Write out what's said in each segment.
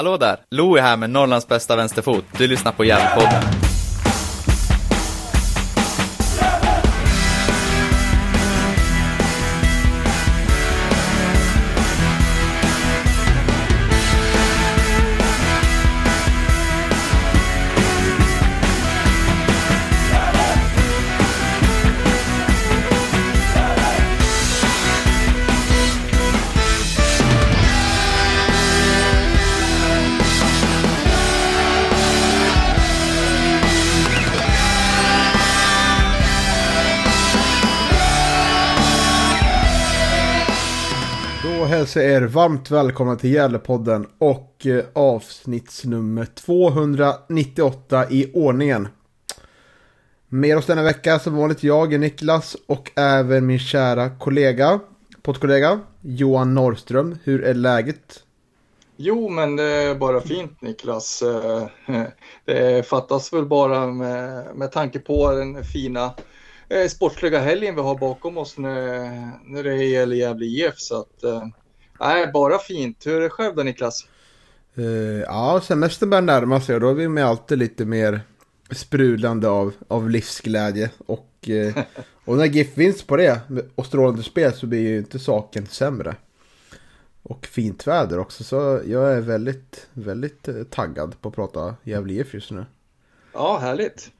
Hallå där! Louie här med Norrlands bästa vänsterfot. Du lyssnar på Järnpodden. Hälsar jag er varmt välkomna till Gävlepodden och eh, avsnittsnummer 298 i ordningen. Med oss denna vecka som vanligt jag, Niklas och även min kära kollega, poddkollega Johan Norrström. Hur är läget? Jo, men det är bara fint Niklas. Eh, det fattas väl bara med, med tanke på den fina eh, sportsliga helgen vi har bakom oss när, när det gäller Gävle IF. Så att, nej, bara fint. Hur är det själv då Niklas? Eh, ja, semestern börjar närma sig och då är vi med alltid lite mer sprudlande av, av livsglädje. Och, eh, och när GIF vinst på det och strålande spel så blir ju inte saken sämre. Och fint väder också så jag är väldigt, väldigt eh, taggad på att prata Gävle IF just nu. Ja, härligt.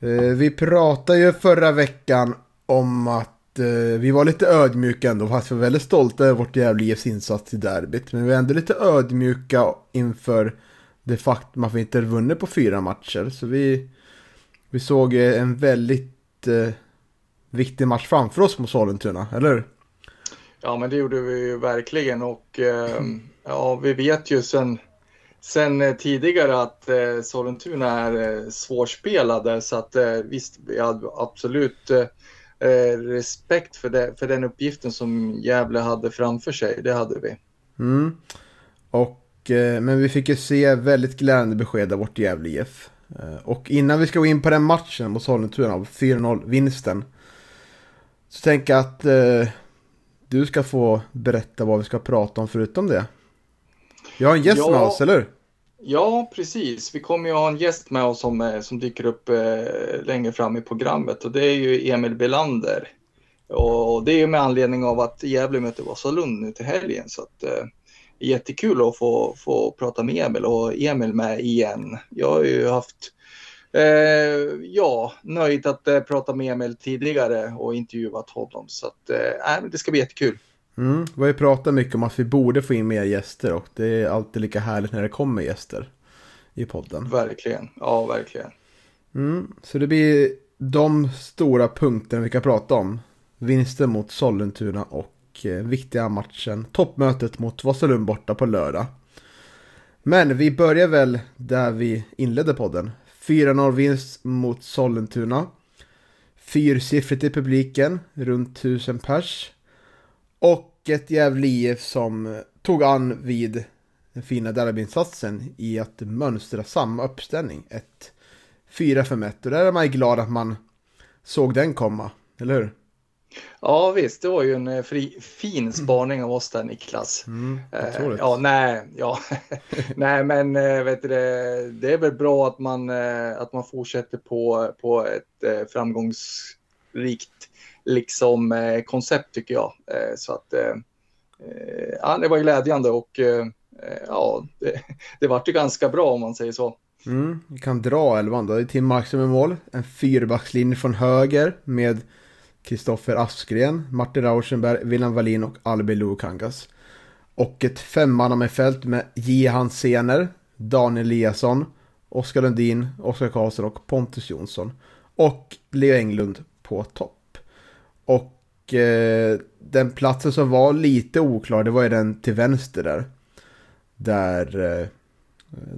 Eh, vi pratade ju förra veckan om att Eh, vi var lite ödmjuka ändå, fast vi var väldigt stolta över vårt Gävle IFs insats i derbyt. Men vi var ändå lite ödmjuka inför det faktum att vi inte vunnit på fyra matcher. Så vi, vi såg eh, en väldigt eh, viktig match framför oss mot Sollentuna, eller hur? Ja, men det gjorde vi ju verkligen och eh, ja, vi vet ju sen, sen eh, tidigare att eh, Sollentuna är eh, svårspelade så att eh, visst, vi hade absolut eh, respekt för, det, för den uppgiften som Gävle hade framför sig. Det hade vi. Mm. Och, eh, men vi fick ju se väldigt glädjande besked av vårt Gävle IF. Eh, och innan vi ska gå in på den matchen mot Sollentuna, 4-0 vinsten. Så tänker jag att eh, du ska få berätta vad vi ska prata om förutom det. Vi har en gäst Ja. med oss, eller hur? Ja, precis. Vi kommer ju ha en gäst med oss som, eh, som dyker upp eh, längre fram i programmet och det är ju Emil Belander. Och det är ju med anledning av att Gävle möter Vasalund nu till helgen så att eh, det är jättekul att få, få prata med Emil och Emil med igen. Jag har ju haft eh, ja, nöjd att eh, prata med Emil tidigare och intervjuat honom så att eh, det ska bli jättekul. Mm. Vi har ju pratat mycket om att vi borde få in mer gäster och det är alltid lika härligt när det kommer gäster i podden. Verkligen. Ja, verkligen. Mm, så det blir de stora punkterna vi kan prata om. Vinsten mot Sollentuna och eh, viktiga matchen, toppmötet mot Vasalund borta på lördag. Men vi börjar väl där vi inledde podden. 4-0 vinst mot Sollentuna. Fyrsiffrigt i publiken, runt 1000 pers. Och ett Gävle IF som tog an vid den fina derbyinsatsen i att mönstra samma uppställning. Ett 4-5-1 och där är man ju glad att man såg den komma, eller hur? Ja visst, det var ju en eh, fri, fin spaning av oss där Niklas. Mm, Eh, ja, nej, ja. nej, men eh, vet du, det, är väl bra att man, eh, att man fortsätter på, på ett framgångsrikt liksom, eh, koncept tycker jag. Eh, så att eh, eh, ja, det var glädjande och eh, eh ja, det, det vart ju ganska bra om man säger så. Mm, vi kan dra elvan då. Det är Tim Markström i mål. En fyrbackslinje från höger med Kristoffer Askren, Martin Rauschenberg, Wilhelm Wallin och Albin Lukangas. Och ett femmanna med fält med J. Hansener, Daniel Eliasson, Oskar Lundin, Oskar Karlsson och Pontus Jonsson. Och Leo Englund på topp. Och eh, den platsen som var lite oklar, det var ju den till vänster där. Där eh,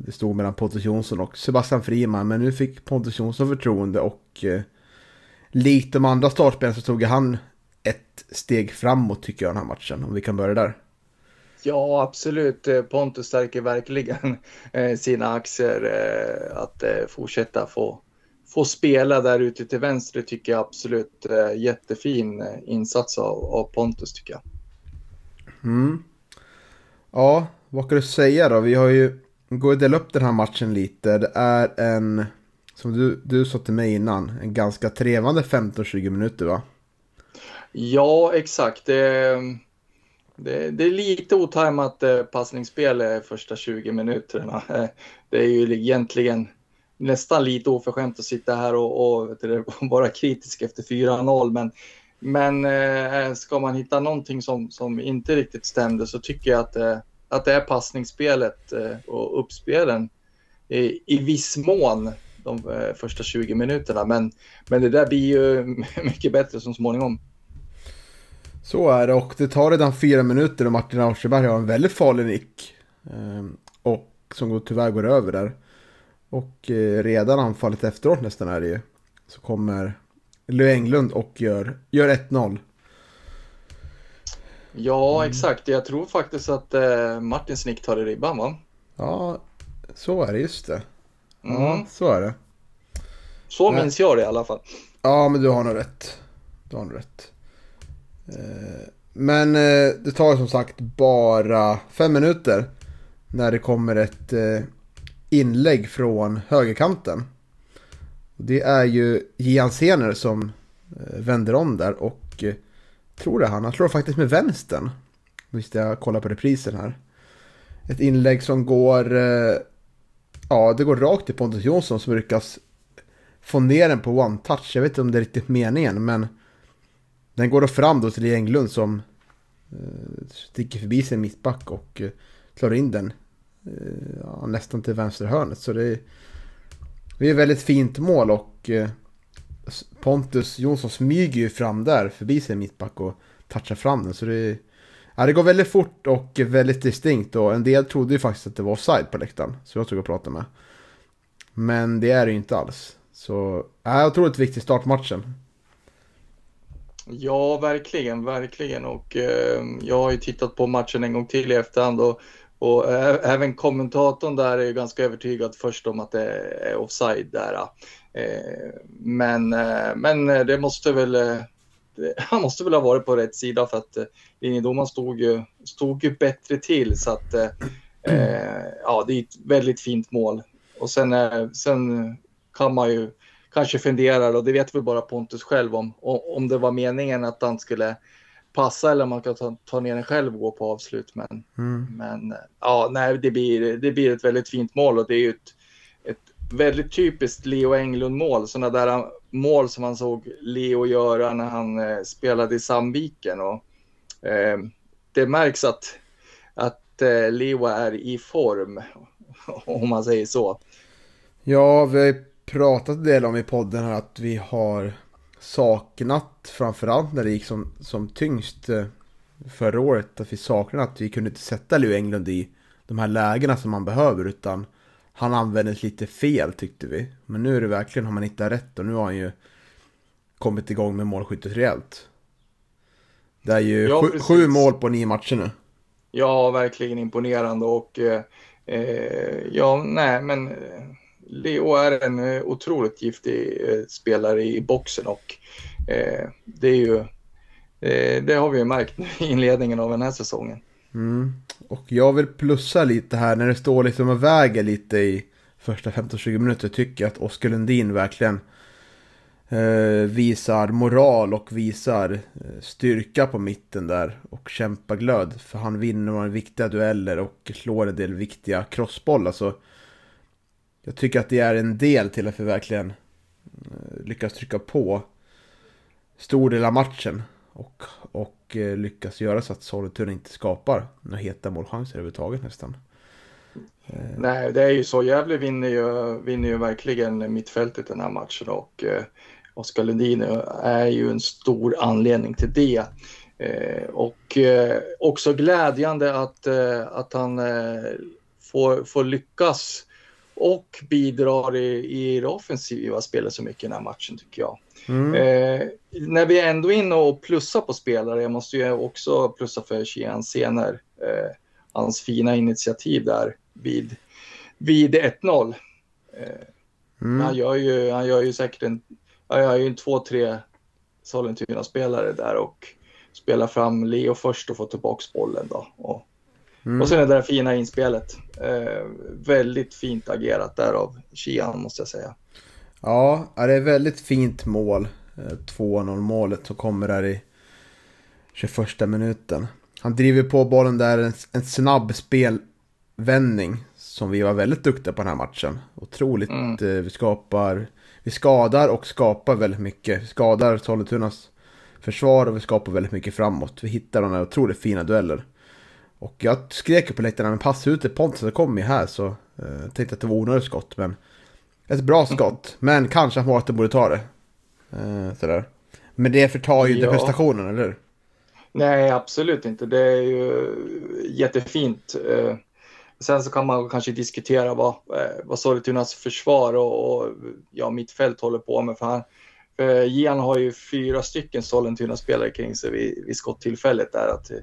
det stod mellan Pontus Jonsson och Sebastian Friman. Men nu fick Pontus Jonsson förtroende och eh, likt de andra startspelarna så tog han ett steg framåt tycker jag den här matchen. Om vi kan börja där. Ja, absolut. Eh, Pontus stärker verkligen eh, sina aktier eh, att fortsätta få, få spela där ute till vänster. Tycker jag absolut eh, jättefin eh, insats av, av Pontus tycker jag. Mm. Ja, vad kan du säga då? Vi har ju går att dela upp den här matchen lite. Det är en, som du, du sa till mig innan, en ganska trevande 15-20 minuter va? Ja, exakt. Det, det, det är lite otajmat eh, passningsspel första 20 minuterna. Det är ju egentligen nästan lite oförskämt att sitta här och, och vara kritisk efter 4-0. Men, men eh, ska man hitta någonting som, som inte riktigt stämde så tycker jag att, eh, att det är passningsspelet eh, och uppspelen i, i viss mån de eh, första 20 minuterna. Men, men det där blir ju mycket bättre så småningom. Så är det och det tar redan fyra minuter och Martin Austerberg har en väldigt farlig nick. Eh, och som tyvärr går över där. Och eh, redan anfallet efteråt nästan är det ju. Så kommer Leo Englund och gör, gör 1-0. Ja, mm. exakt. Jag tror faktiskt att eh, Martin Snick tar i ribban va? Ja, så är det. Just det. Ja, mm. så är det. Så Nej. minns jag det i alla fall. Ja, men du har nog rätt. Du har nog rätt. Eh, men eh, det tar som sagt bara fem minuter när det kommer ett eh, inlägg från högerkanten. Det är ju Gian Sener som eh, vänder om där och eh, tror det han. Han slår faktiskt med vänstern. Visst jag kollar på reprisen här. Ett inlägg som går... Eh, ja, det går rakt till Pontus Jonsson som lyckas få ner den på one touch. Jag vet inte om det är riktigt meningen men den går då fram då till Englund som sticker förbi sin mittback och klarar in den Eh, ja, nästan till vänsterhörnet. Så det är, det är ett väldigt fint mål och eh, Pontus Jonsson smyger ju fram där förbi sin mittback och touchar fram den. Så det, ja, det går väldigt fort och väldigt distinkt och en del trodde ju faktiskt att det var offside på läktaren. Så jag tog och pratade med. Men det är det ju inte alls. Så ja, otroligt viktig startmatchen. Ja, verkligen, verkligen. Och eh, jag har ju tittat på matchen en gång till i efterhand och, och även kommentatorn där är ju ganska övertygad först om att det är offside där. Eh, men, eh, men det måste väl, eh, han måste väl ha varit på rätt sida för att linjedomaren stod ju, stod ju bättre till så att ja, det är ett väldigt fint mål. Och sen, sen kan man ju kanske fundera och det vet väl bara Pontus själv om, om det var meningen att han skulle passa eller om man kan ta, ta ner den själv och gå på avslut. Men, mm. men ja, nej, det blir, det blir ett väldigt fint mål och det är ju ett, ett väldigt typiskt Leo Englund mål. Sådana där mål som man såg Leo göra när han eh, spelade i Sandviken. Och, eh, det märks att, att eh, Leo är i form, om man säger så. Ja, vi pratat en del om i podden här att vi har saknat, framförallt när det gick som, som tyngst eh, förra året, att vi saknade att vi kunde inte sätta Leo Englund i de här lägena som man behöver, utan han användes lite fel tyckte vi. Men nu är det verkligen, har man hittat rätt och nu har han ju kommit igång med målskyttet rejält. Det är ju ja, sju, sju, mål på nio matcher nu. Ja, verkligen imponerande och eh, eh ja, nej, men Leo är en eh, otroligt giftig eh, spelare i boxen och eh, det är ju eh, det har vi ju märkt i inledningen av den här säsongen. Mm. Och jag vill plussa lite här när det står liksom och väger lite i första 15-20 minuter tycker jag att Oskar Lundin verkligen eh, visar moral och visar styrka på mitten där och kämpaglöd. För han vinner några viktiga dueller och slår en del viktiga crossbollar. Så jag tycker att det är en del till att vi verkligen eh, lyckas trycka på stor del av matchen. Och, och eh, lyckas göra så att Sollentuna inte skapar några heta målchanser överhuvudtaget nästan. Eh, Nej, det är ju så. Gävle vinner ju, vinner ju verkligen mittfältet den här matchen och eh, Oskar Lundin är ju en stor anledning till det. Eh, och eh, också glädjande att, att han får, får lyckas och bidrar i, i det offensiva spelet så mycket i den här matchen tycker jag. Mm. Eh, när vi är ändå inne och plussar på spelare, jag måste ju också plussa för Kian Sener, eh, hans fina initiativ där vid, vid 1-0. Eh, mm. han, gör ju, han gör ju säkert en, han gör ju en två, tre Sollentuna-spelare där och spelar fram Leo först och får tillbaka bollen då. Och Mm. Och sen det där fina inspelet. Eh, väldigt fint agerat där av Kian måste jag säga. Ja, det är väldigt fint mål. 2-0 eh, målet som kommer där i 21 minuten. Han driver på bollen där, en, en snabb spelvändning som vi var väldigt duktiga på den här matchen. Otroligt, mm. eh, vi skapar, vi skadar och skapar väldigt mycket. Vi skadar Sollentunas försvar och vi skapar väldigt mycket framåt. Vi hittar de här otroligt fina dueller. Och jag skrek på läktarna, men passa ut det Pontus, kommer ju här så eh, tänkte att det var onödigt skott. Men ett bra skott, men kanske att målvakten borde ta det. Eh, sådär. Men det förtar ju ja. inte prestationen, eller hur? Nej, absolut inte. Det är ju jättefint. Eh, sen så kan man kanske diskutera vad, eh, vad Sollentunas försvar och, och ja, mittfält håller på med. För han, för Gian har ju fyra stycken Sollentuna-spelare kring sig vid, vid skottillfället där. Att, eh,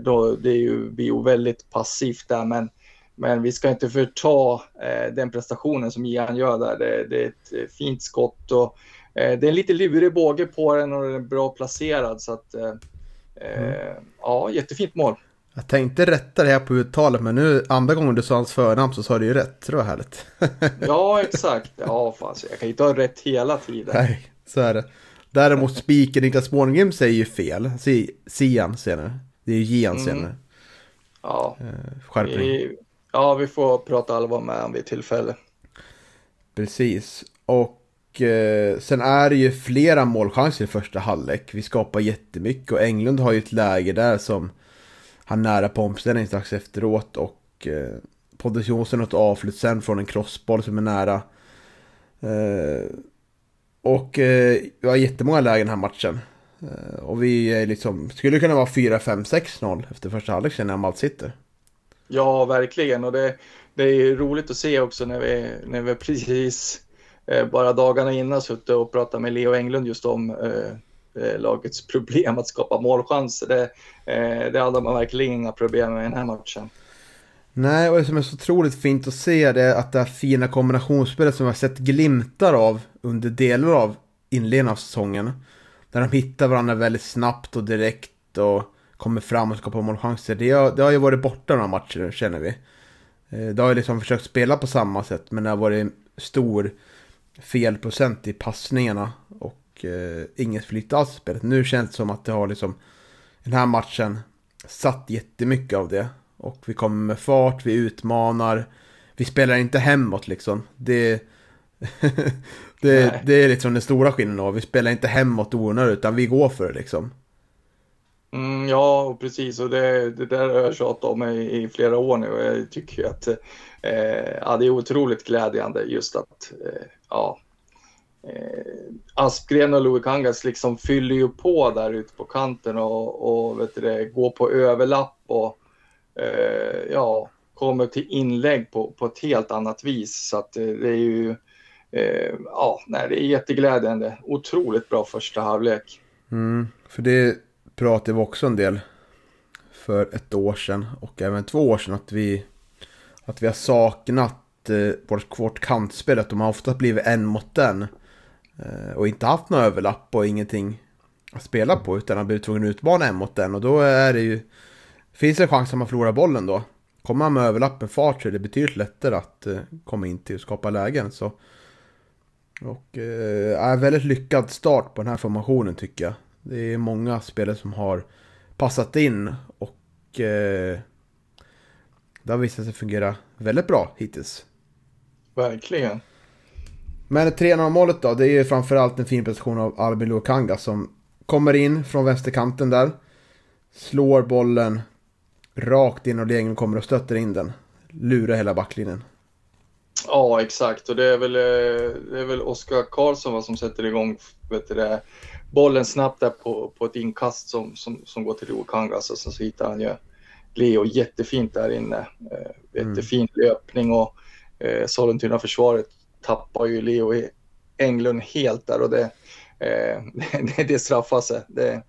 då, det är ju, ju väldigt passivt där, men, men vi ska inte förta eh, den prestationen som Gian gör där. Det, det är ett fint skott och eh, det är en lite lurig båge på den och den är bra placerad. Så att, eh, mm. ja, jättefint mål. Jag tänkte rätta det här på uttalet, men nu andra gången du sa hans förnamn så sa du ju rätt. Det var härligt. ja, exakt. Ja, fan, jag kan inte ha rätt hela tiden. Nej, så är det. Däremot spiken Niklas Borngrim säger ju fel. Sian senare. Det är ju Gian senare. Mm. Ja. Eh, skärpning. Vi, ja, vi får prata allvar med honom vid tillfälle. Precis. Och eh, sen är det ju flera målchanser i första halvlek. Vi skapar jättemycket och Englund har ju ett läge där som han nära på omställning strax efteråt och eh, Pontus Jonsson ett avslut sen från en crossboll som är nära. Eh, och eh, vi har jättemånga lägen den här matchen. Eh, och vi är liksom, skulle kunna vara 4-5-6-0 efter första halvlek om allt sitter. Ja, verkligen. Och det, det är roligt att se också när vi, när vi precis eh, bara dagarna innan suttit och pratat med Leo Englund just om eh, Eh, lagets problem att skapa målchanser. Det, eh, det hade man verkligen inga problem med i den här matchen. Nej, och det som är så otroligt fint att se det är att det här fina kombinationsspelet som vi har sett glimtar av under delar av inledningen av säsongen. Där de hittar varandra väldigt snabbt och direkt och kommer fram och skapar målchanser. Det har, det har ju varit borta några matcher känner vi. Eh, det har ju liksom försökt spela på samma sätt men det har varit stor felprocent i passningarna. Och eh, inget flyt alls i spelet. Nu känns det som att det har liksom den här matchen satt jättemycket av det. Och vi kommer med fart, vi utmanar. Vi spelar inte hemåt liksom. Det, det, det är liksom den stora skillnaden. Vi spelar inte hemåt onödigt utan vi går för det liksom. Mm, ja, precis. Och det, det där har jag tjatat om i, i, flera år nu. Och jag tycker att eh, ja, det är otroligt glädjande just att eh, ja, eh, Aspgren och Louis Kangas liksom fyller ju på där ute på kanten och, och vet du går på överlapp och eh, ja, kommer till inlägg på, på ett helt annat vis. Så att det, det är ju eh, Eh, ja, nej, det är jätteglädjande. Otroligt bra första halvlek. Mm, för det pratade vi också en del för ett år sedan och även två år sedan att vi, att vi har saknat eh, vårt, vårt kantspel. Att de har ofta blivit en mot en. Eh, och inte haft någon överlapp och ingenting att spela på utan har blivit tvungen att utmana en mot en. och då är det ju Finns det en chans att man förlorar bollen då Kommer man med överlappen fart så är det betydligt lättare att eh, komma in till och skapa lägen så och är väldigt lyckad start på den här formationen tycker jag Det är många spelare som har passat in och uh, Det har visat sig fungera väldigt bra hittills Verkligen men 3-0 målet då, det är framförallt en fin prestation av Albin Lukanga som kommer in från vänsterkanten där. Slår bollen rakt in och Legen kommer och stöter in den. Lurar hela backlinjen. Ja, exakt. Och det är väl, eh, det är väl Oskar Karlsson som sätter igång vet du, bollen snabbt där på, på ett inkast som, som, som går till Lukanga. Så, så hittar han ju Leo jättefint där inne. Eh, mm. jättefin mm. löpning och eh, Sollentuna-försvaret tappar ju Leo Englund helt där och det, eh, det, det straffar sig. Det,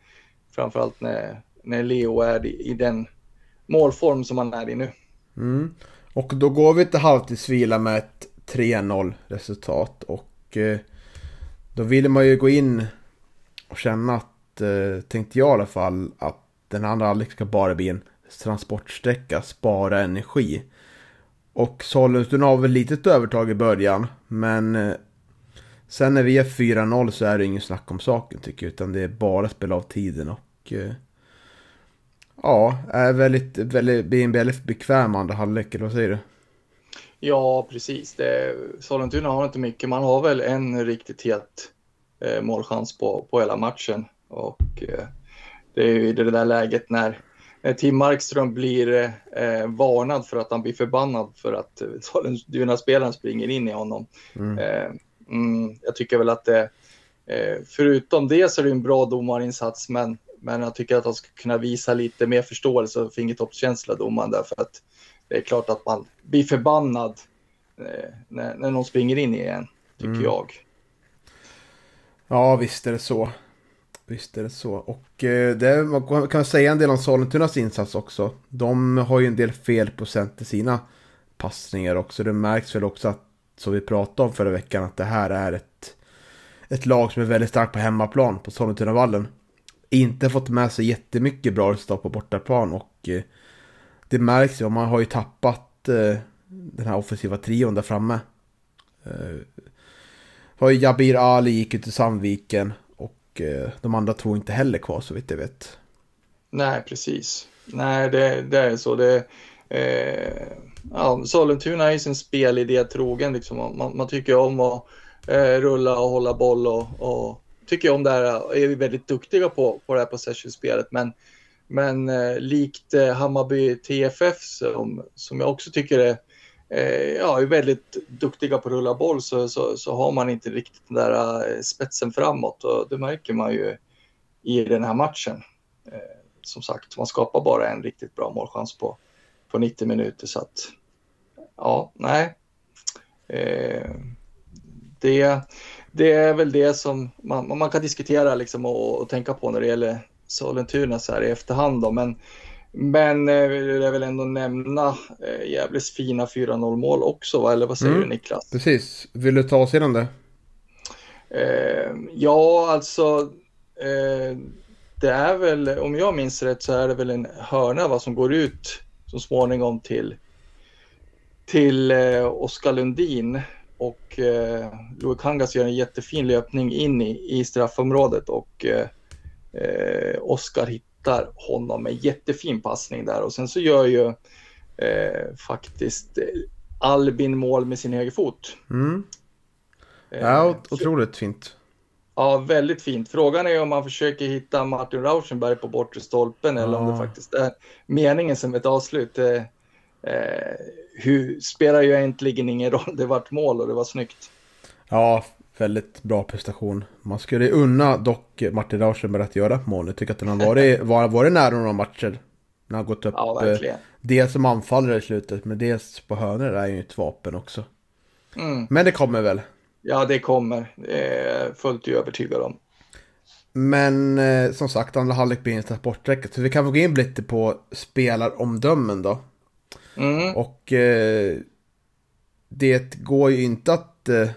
framförallt när, när Leo är i, i den målform som han är i nu. Mm. Och då går vi till halvtidsvila med ett 3-0 resultat och eh, då vill man ju gå in och känna att, eh, tänkte jag i alla fall, att den andra halvlek ska bara bli en transportsträcka, spara energi. Och Sollentuna har väl litet övertag i början, men eh, sen när vi är 4-0 så är det ingen snack om saken tycker jag, utan det är bara spel av tiden och eh, ja, är väldigt, väldigt, en väldigt bekväm andra halvlek, eller vad säger du? Ja, precis. Det, Sollentuna har inte mycket. Man har väl en riktigt het eh, målchans på, på hela matchen. Och eh, det är ju i det där läget när, när Tim Markström blir eh, varnad för att han blir förbannad för att eh, Sollentuna-spelaren springer in i honom. Mm. Eh, mm, jag tycker väl att det, eh, förutom det så är det en bra domarinsats, men, men jag tycker att han ska kunna visa lite mer förståelse och fingertoppskänsla domaren därför att det är klart att man blir förbannad eh, när, när någon springer in i en, tycker mm. jag. Ja, visst är det så. Visst är det så. Och eh, det, man kan säga en del om Sollentunas insats också. De har ju en del felprocent i sina passningar också. Det märks väl också att, som vi pratade om förra veckan, att det här är ett, ett lag som är väldigt starkt på hemmaplan på Sollentunavallen. Inte fått med sig jättemycket bra resultat på bortaplan och eh, det märks ju. Man har ju tappat eh, den här offensiva trion där framme. Eh, har ju Jabir Ali gick ut till Sandviken och de andra två inte heller kvar så vitt jag vet. Nej, precis. Nej, det, det är så. Det, eh, ja, Sollentuna är ju sin spelidé trogen. Liksom. Man, man tycker om att eh, rulla och hålla boll och, och tycker om det här. Är väldigt duktiga på, på det här possession-spelet. Men men eh, likt eh, Hammarby TFF som, som jag också tycker är, eh, ja, är väldigt duktiga på att rulla boll så, så, så, har man inte riktigt den där eh, spetsen framåt och det märker man ju i den här matchen. Eh, som sagt, man skapar bara en riktigt bra målchans på, på 90 minuter så att ja, nej. Eh, det, det är väl det som man, man kan diskutera liksom och, och tänka på när det gäller Sollentuna så här i efterhand då, men men eh, vill jag väl ändå nämna eh, Gävles fina 4-0 mål också, va? eller vad säger mm, du Niklas? Precis, vill du ta oss igenom det? Eh, ja, alltså eh, det är väl, om jag minns rätt så är det väl en hörna va, som går ut så småningom till, till eh, Oskar Lundin och eh, Louis Kangas gör en jättefin löpning in i, i straffområdet och eh, eh, Oskar hittar honom med jättefin passning där och sen så gör ju eh, faktiskt Albin mål med sin högerfot. Mm. Eh, ja, otroligt fint. Ja, väldigt fint. Frågan är om man försöker hitta Martin Rauschenberg på bortre stolpen ja. eller om det faktiskt är meningen som ett avslut. Eh, eh, hur, spelar ju egentligen ingen roll. Det vart mål och det var snyggt. Ja, väldigt bra prestation. Man skulle unna dock Martin Rauschenberg att göra mål. Jag tycker att han har varit, var, varit nära några matcher. När han gått upp. Ja. Eh, dels som anfallare i slutet, men dels på hörnor är ju ett vapen också. Mm. Men det kommer väl? Ja, det kommer. Det är fullt övertygad om. Men eh, som sagt, andra halvlek blir en transportsträcka. Så vi kan få gå in lite på spelaromdömen då. Mm. Och eh, det går ju inte att eh,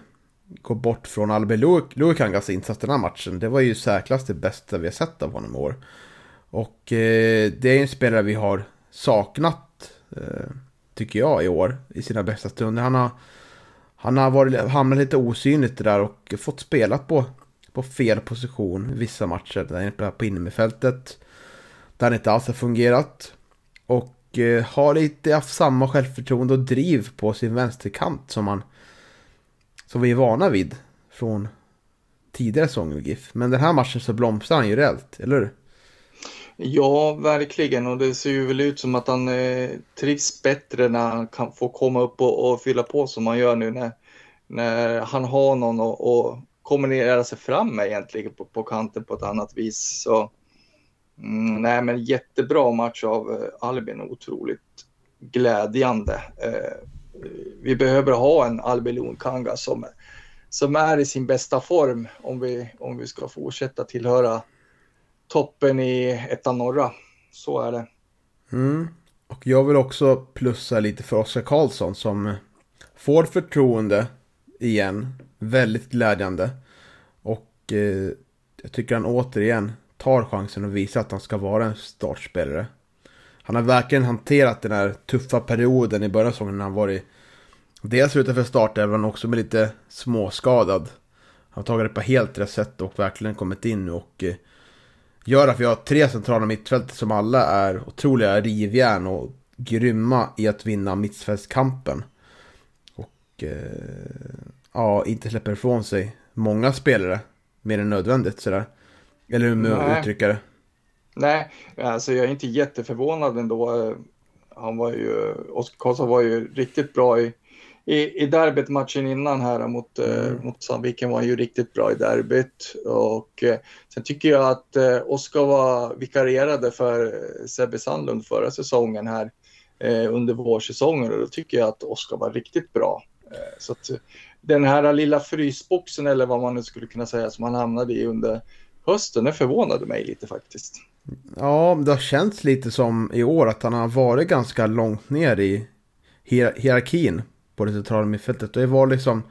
gå bort från Albin Luikangas insats den här matchen. Det var ju säkrast det bästa vi har sett av honom i år. Och eh, det är en spelare vi har saknat, eh, tycker jag, i år. I sina bästa stunder. Han har, han har varit, hamnat lite osynligt där och fått spela på, på fel position vissa matcher. Där han på innermittfältet. Där han inte alls har fungerat. Och Eh, har lite haft samma självförtroende och driv på sin vänsterkant som man som vi är vana vid från tidigare säsonger med GIF. Men den här matchen så blomstrar han ju rejält, eller hur? Ja, verkligen. Och det ser ju väl ut som att han eh, trivs bättre när han kan få komma upp och, och fylla på som han gör nu när, när han har någon att kombinera sig fram med egentligen på, på kanten på ett annat vis. Så, mm, nej, men jättebra match av eh, Albin, otroligt glädjande. Eh, vi behöver ha en Albelon Kanga som, som är i sin bästa form om vi, om vi ska fortsätta tillhöra toppen i ettan norra. Så är det. Mm. Och jag vill också plussa lite för Oskar Karlsson som får förtroende igen. Väldigt glädjande. Och eh, jag tycker han återigen tar chansen och visar att han ska vara en startspelare. han har verkligen hanterat den här tuffa perioden i början av säsongen när han varit dels utanför startelvan också med lite småskadad. Han har tagit det på helt rätt sätt och verkligen kommit in och eh, gör att vi har tre centrala mittfält som alla är otroliga rivjärn och grymma i att vinna mittfältskampen. Och eh, ja, inte släpper ifrån sig många spelare mer än nödvändigt sådär. Eller hur man uttrycker det. Nej, alltså jag är inte jätteförvånad ändå. Han var ju, Oskar Karlsson var ju riktigt bra i, i, i derbyt matchen innan här mot, eh, mm. mot Sandviken var han ju riktigt bra i derbyt. Och eh, sen tycker jag att eh, Oskar var vikarierade för Sebbe Sandlund förra säsongen här eh, under vårsäsongen och då tycker jag att Oskar var riktigt bra. Eh, så att den här lilla frysboxen eller vad man nu skulle kunna säga som han hamnade i under hösten, det förvånade mig lite faktiskt. Ja, det har känts lite som i år att han har varit ganska långt ner i hier hierarkin på det centrala mittfältet. Det var liksom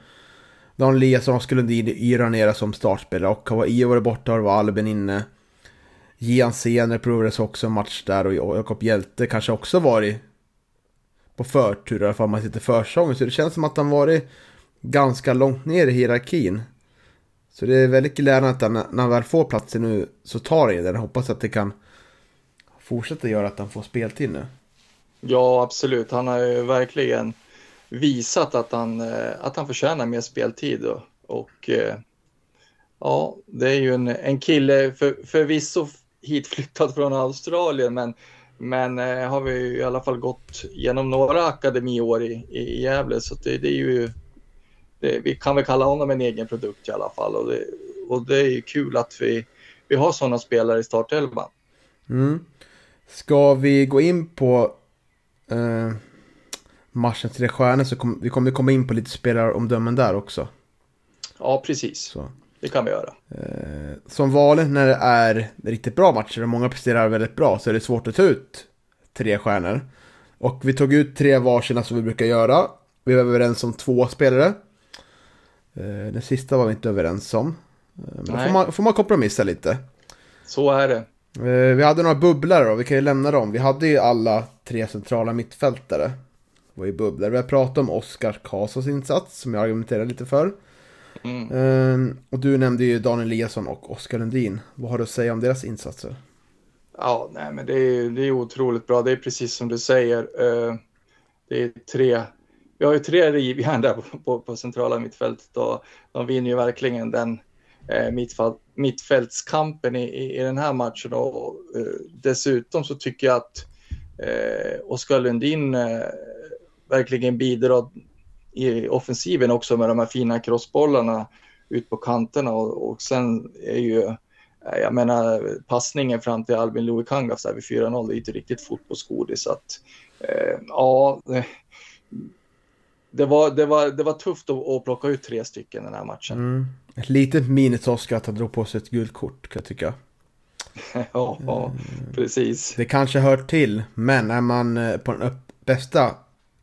Dan Eliasson och Skulundin yra nere som startspelare och Hawaii varit borta och var Albin inne. Gian Sener provades också en match där och Jakob Hjälte kanske också varit på förtur i alla fall om man sitter försång. Så det känns som att han varit ganska långt ner i hierarkin. Så det är väldigt glädjande att han, när han väl får platsen nu så tar han den. Jag hoppas att det kan fortsätta göra att han får speltid nu. Ja, absolut. Han har ju verkligen visat att han, eh, att han förtjänar mer speltid. Och, och ja, det är ju en, en kille för, förvisso hitflyttad från Australien, men, men eh, har vi i alla fall gått genom några akademiår i, i Gävle, så det, det är ju det, vi kan väl kalla honom en egen produkt i alla fall. Och det, och det är ju kul att vi, vi har sådana spelare i startelvan. Mm. Ska vi gå in på eh, matchen tre stjärnor så kom, vi kommer komma in på lite spelaromdömen där också. Ja, precis. Så. Det kan vi göra. Eh, som vanligt när det är riktigt bra matcher och många presterar väldigt bra så är det svårt att ta ut tre stjärnor. Och vi tog ut tre varsina som vi brukar göra. Vi var överens om två spelare. Eh, den sista var vi inte överens om. Eh, men då får man, får man kompromissa lite. Så är det. Eh, vi hade några bubblare då, vi kan ju lämna dem. Vi hade ju alla tre centrala mittfältare. Det var ju bubblare. Vi har pratat om Oskar Karlssons insats, som jag argumenterade lite för. Mm. Och du nämnde ju Daniel Eliasson och Oskar Lundin. Vad har du att säga om deras insatser? Ja, nej men det är, det är otroligt bra. Det är precis som du säger. Det är tre vi har ju tre rivjärn där på, på, på, centrala mittfältet och de vinner ju verkligen den eh, mittfält, mittfältskampen i, i, i, den här matchen. Och, och dessutom så tycker jag att eh, Oskar Lundin eh, verkligen bidrar i offensiven också med de här fina crossbollarna ut på kanterna och, och sen är ju eh, jag menar passningen fram till Albin Luikangas där vid 4-0, det är inte riktigt fotbollsgodis. Så att, eh, ja, det var, det var, det var tufft att, att plocka ut tre stycken den här matchen. Mm. Ett litet minitosk att han drog på sig ett gult kort kan jag tycka. ja, ja, precis. Det kanske hör till, men är man eh, på den bästa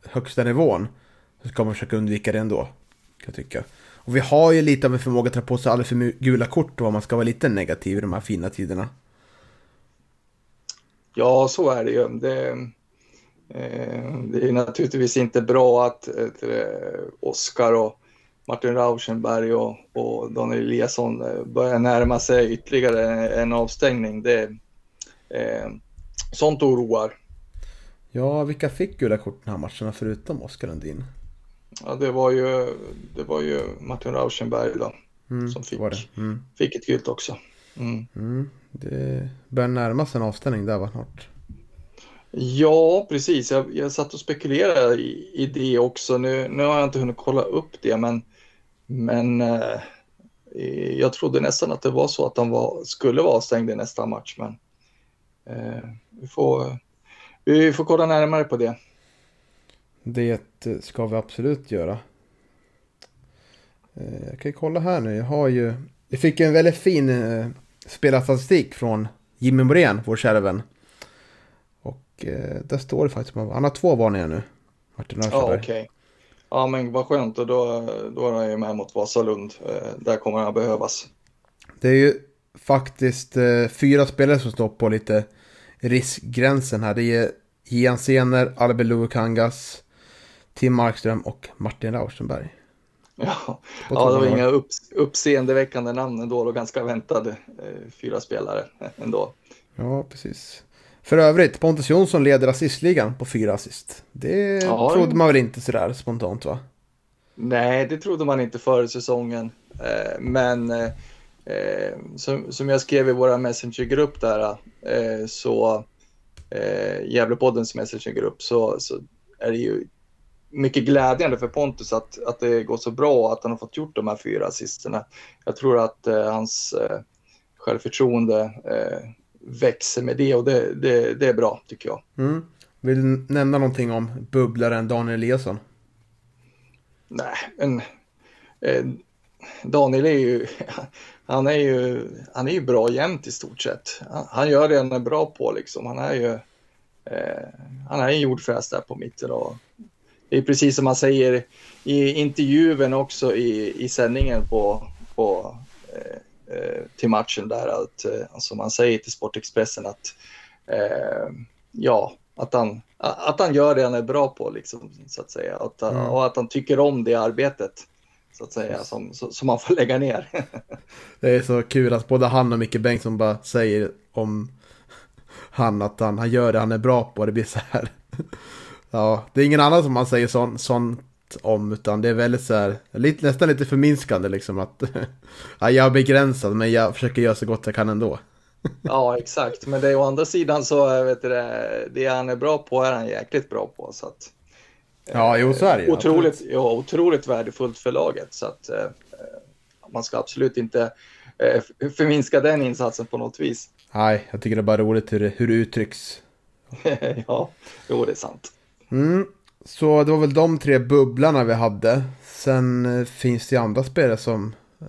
högsta nivån så ska man försöka undvika det ändå. Kan jag tycka. Och vi har ju lite av en förmåga att ta på sig alldeles för gula kort och man ska vara lite negativ i de här fina tiderna. Ja, så är det ju. Det, det är naturligtvis inte bra att Oskar och Martin Rauschenberg och, och Daniel Eliasson eh, börjar närma sig ytterligare en avstängning. Det, eh, sånt oroar. Ja, vilka fick gula kort den här matcherna förutom Oskar Lundin? Ja, det var ju, det var ju Martin Rauschenberg då, mm, som fick, mm. fick ett gult också. Mm. mm. Det börjar närma sig en avstängning där va, snart. Ja, precis. Jag, jag satt och spekulerade i, i det också. Nu, nu har jag inte hunnit kolla upp det, men, men eh, jag trodde nästan att det var så att han var, skulle vara avstängd i nästa match. Men eh, vi, får, vi får kolla närmare på det. Det ska vi absolut göra. Eh, jag kan kolla här nu. Jag har ju... Vi fick en väldigt fin eh, spelarstatistik från Jimmy Morén, vår kära vän. Eh, där står det faktiskt, han har två varningar nu. Martin Ja, okej. Okay. Ja, men vad skönt och då, då är han ju med mot Vasalund. Eh, där kommer han behövas. Det är ju faktiskt eh, fyra spelare som står på lite riskgränsen här. Det är Ian Sener, Albin Lukangas, Tim Markström och Martin Rauschenberg. Ja, ja det var inga upp, uppseendeväckande namn ändå och ganska väntade eh, fyra spelare ändå. Ja, precis. För övrigt, Pontus Jonsson leder assistligan på fyra assist. Det ja, trodde man väl inte sådär spontant va? Nej, det trodde man inte före säsongen. Eh, men eh, eh som, som jag skrev i våra messengergrupp där, så eh, Gävlepoddens messengergrupp, så, så är det ju mycket glädjande för Pontus att, att det går så bra att han har fått gjort de här fyra assisterna. Jag tror att eh, hans eh, självförtroende eh, växer med det och det, det, det är bra tycker jag. Mm. Vill du nämna någonting om bubblaren Daniel Eliasson? Nej, men eh, Daniel är ju, han är ju, han är ju bra jämt i stort sett. Han, han gör det han är bra på liksom. Han är ju, eh, han är en jordfräs där på mitten och det är precis som man säger i intervjun också i, i sändningen på, på eh, till matchen där att eh, alltså man säger till Sportexpressen att eh, ja, att han, att han gör det han är bra på liksom så att säga att, mm. och att han tycker om det arbetet så att säga som, som man får lägga ner. det är så kul att både han och Micke Bengtsson bara säger om han att han, han gör det han är bra på. Det blir så här Ja, det är ingen annan som man säger sånt, sånt om, utan det är väldigt så här, lite, nästan lite förminskande liksom att ja, jag är begränsad men jag försöker göra så gott jag kan ändå. ja, exakt, men det är å andra sidan så vet du, det han är bra på är han jäkligt bra på så att. Ja, jo så är det otroligt, ja, otroligt värdefullt för laget så att eh, man ska absolut inte eh, förminska den insatsen på något vis. Nej, jag tycker det är bara roligt hur det, hur det uttrycks. ja, jo det är sant. Mm. Så det var väl de tre bubblarna vi hade. Sen eh, finns det andra spelare som eh,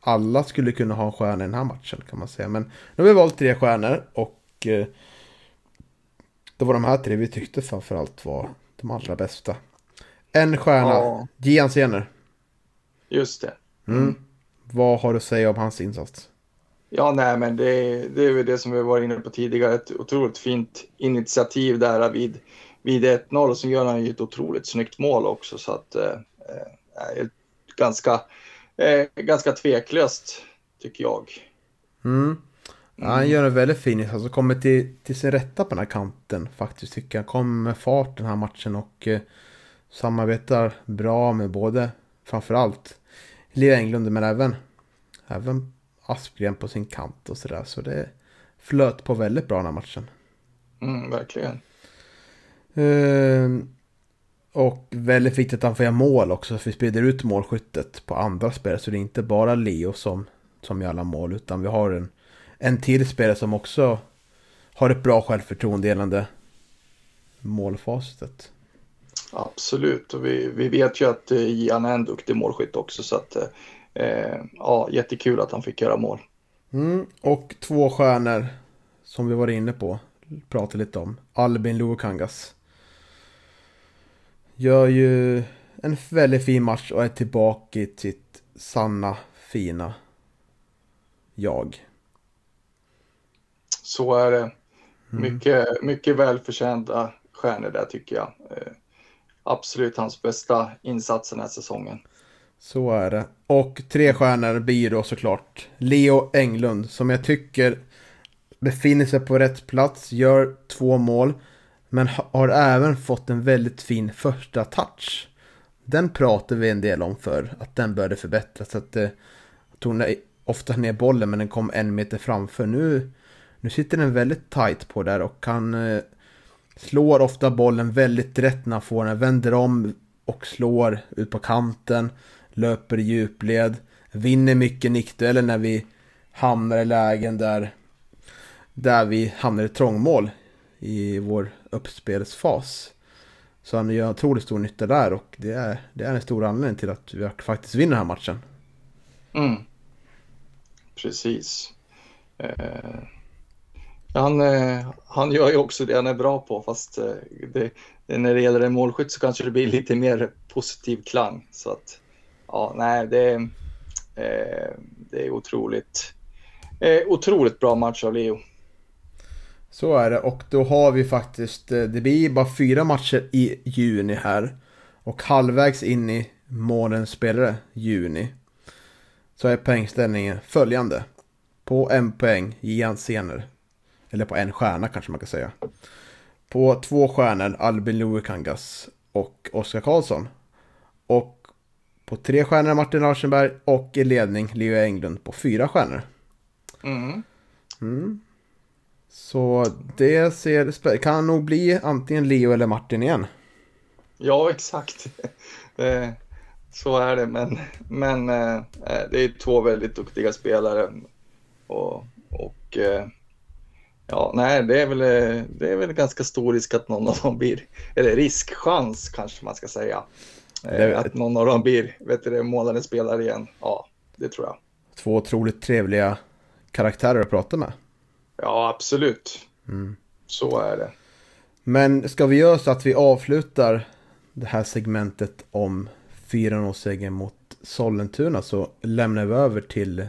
alla skulle kunna ha en stjärna i den här matchen kan man säga. Men nu har vi valt tre stjärnor och eh, det var de här tre vi tyckte framförallt var de allra bästa. En stjärna, ja. Gian Sener. Just det. Mm. Mm. Vad har du att säga om hans insats? Ja, nej, men det, det är väl det som vi var inne på tidigare. Ett otroligt fint initiativ där vid vid 1-0 så gör han ju ett otroligt snyggt mål också så att eh, eh ganska, eh, ganska tveklöst tycker jag. Mm. Ja, han gör en väldigt fin alltså kommer till, till sin rätta på den här kanten faktiskt tycker jag. Kommer med fart den här matchen och eh, samarbetar bra med både framförallt Leo Englund men även, även Aspgren på sin kant och sådär. Så det flöt på väldigt bra den här matchen. Mm, verkligen. Uh, och väldigt viktigt att han får göra mål också. För vi sprider ut målskyttet på andra spelare. Så det är inte bara Leo som, som gör alla mål. Utan vi har en, en till spelare som också har ett bra självförtroende gällande målfacit. Absolut, och vi, vi vet ju att eh, Jan är en duktig målskytt också. Så att, eh, ja, jättekul att han fick göra mål. Mm, och två stjärnor som vi var inne på, pratade lite om. Albin Lukangas gör ju en väldigt fin match och är tillbaka i sitt sanna, fina jag. Så är det. Mm. Mycket, mycket välförtjänta stjärnor där tycker jag. Eh, absolut hans bästa insats den här säsongen. Så är det. Och tre stjärnor blir då såklart Leo Englund som jag tycker befinner sig på rätt plats, gör två mål. Men har även fått en väldigt fin första touch. Den pratade vi en del om för att den började förbättras. Så att, det tog ofta ner bollen men den kom en meter framför. Nu, nu sitter den väldigt tight på där och han eh, slår ofta bollen väldigt rätt när han får den. Vänder om och slår ut på kanten. Löper i djupled. Vinner mycket nickdueller när vi hamnar i lägen där, där vi hamnar i trångmål i vår uppspelsfas. Så han gör otroligt stor nytta där och det är, det är en stor anledning till att vi faktiskt vinner den här matchen. Mm. Precis. Eh, han, eh, han gör ju också det han är bra på fast eh, det, när det gäller en målskytt så kanske det blir lite mer positiv klang. Så att ja, nej, det, eh, det är otroligt, eh, otroligt bra match av Leo. Så är det och då har vi faktiskt, eh, det blir bara fyra matcher i juni här. Och halvvägs in i månadens spelare, juni. Så är poängställningen följande. På en poäng, Gian Sener. Eller på en stjärna kanske man kan säga. På två stjärnor, Albin Luikangas och Oskar Karlsson. Och på tre stjärnor Martin Larsenberg och i ledning Leo Englund på fyra stjärnor. Mm. Mm. Så det ser, kan nog bli antingen Leo eller Martin igen. Ja, exakt. Eh, så är det, men, men eh, det är två väldigt duktiga spelare. Och, och eh, ja, nej, det är, väl, det är väl ganska stor risk att någon av dem blir, eller riskchans kanske man ska säga. Det... Att någon av dem blir, vet du, månadens spelare igen. Ja, det tror jag. Två otroligt trevliga karaktärer att prata med. Ja, absolut. Mm. Så är det. Men ska vi göra så att vi avslutar det här segmentet om 4-0-segern mot Sollentuna så lämnar vi över till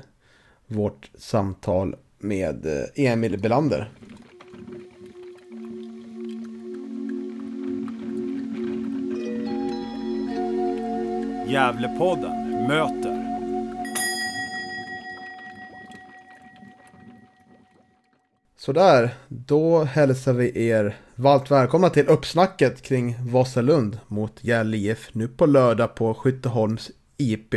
vårt samtal med eh, Emil Belander. Gävlepodden möter Sådär, då hälsar vi er varmt välkomna till uppsnacket kring Vasalund mot Gävle IF nu på lördag på Skytteholms IP.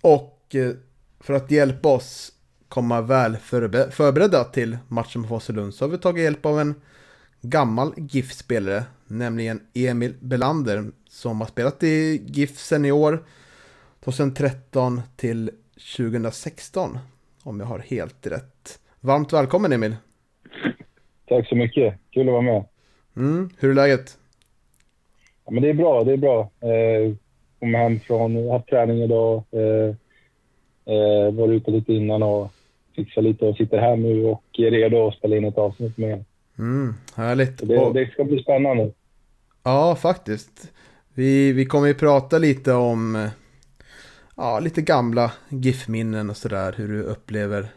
Och eh, för att hjälpa oss komma väl förberedda till matchen mot Vasalund så har vi tagit hjälp av en gammal GIF-spelare, nämligen Emil Belander som har spelat i GIF senior 2013 till 2016 om jag har helt rätt. Varmt välkommen Emil! Tack så mycket, kul att vara med. Mm, hur är läget? Ja, men det är bra, det är bra. Eh, kom hem från, haft träning idag, eh, eh, var ute lite innan och fixar lite och sitter här nu och är redo att spela in ett avsnitt med Mm, härligt. Det, och... det ska bli spännande. Ja, faktiskt. Vi, vi kommer ju prata lite om ja, lite gamla GIF-minnen och sådär. Hur du upplever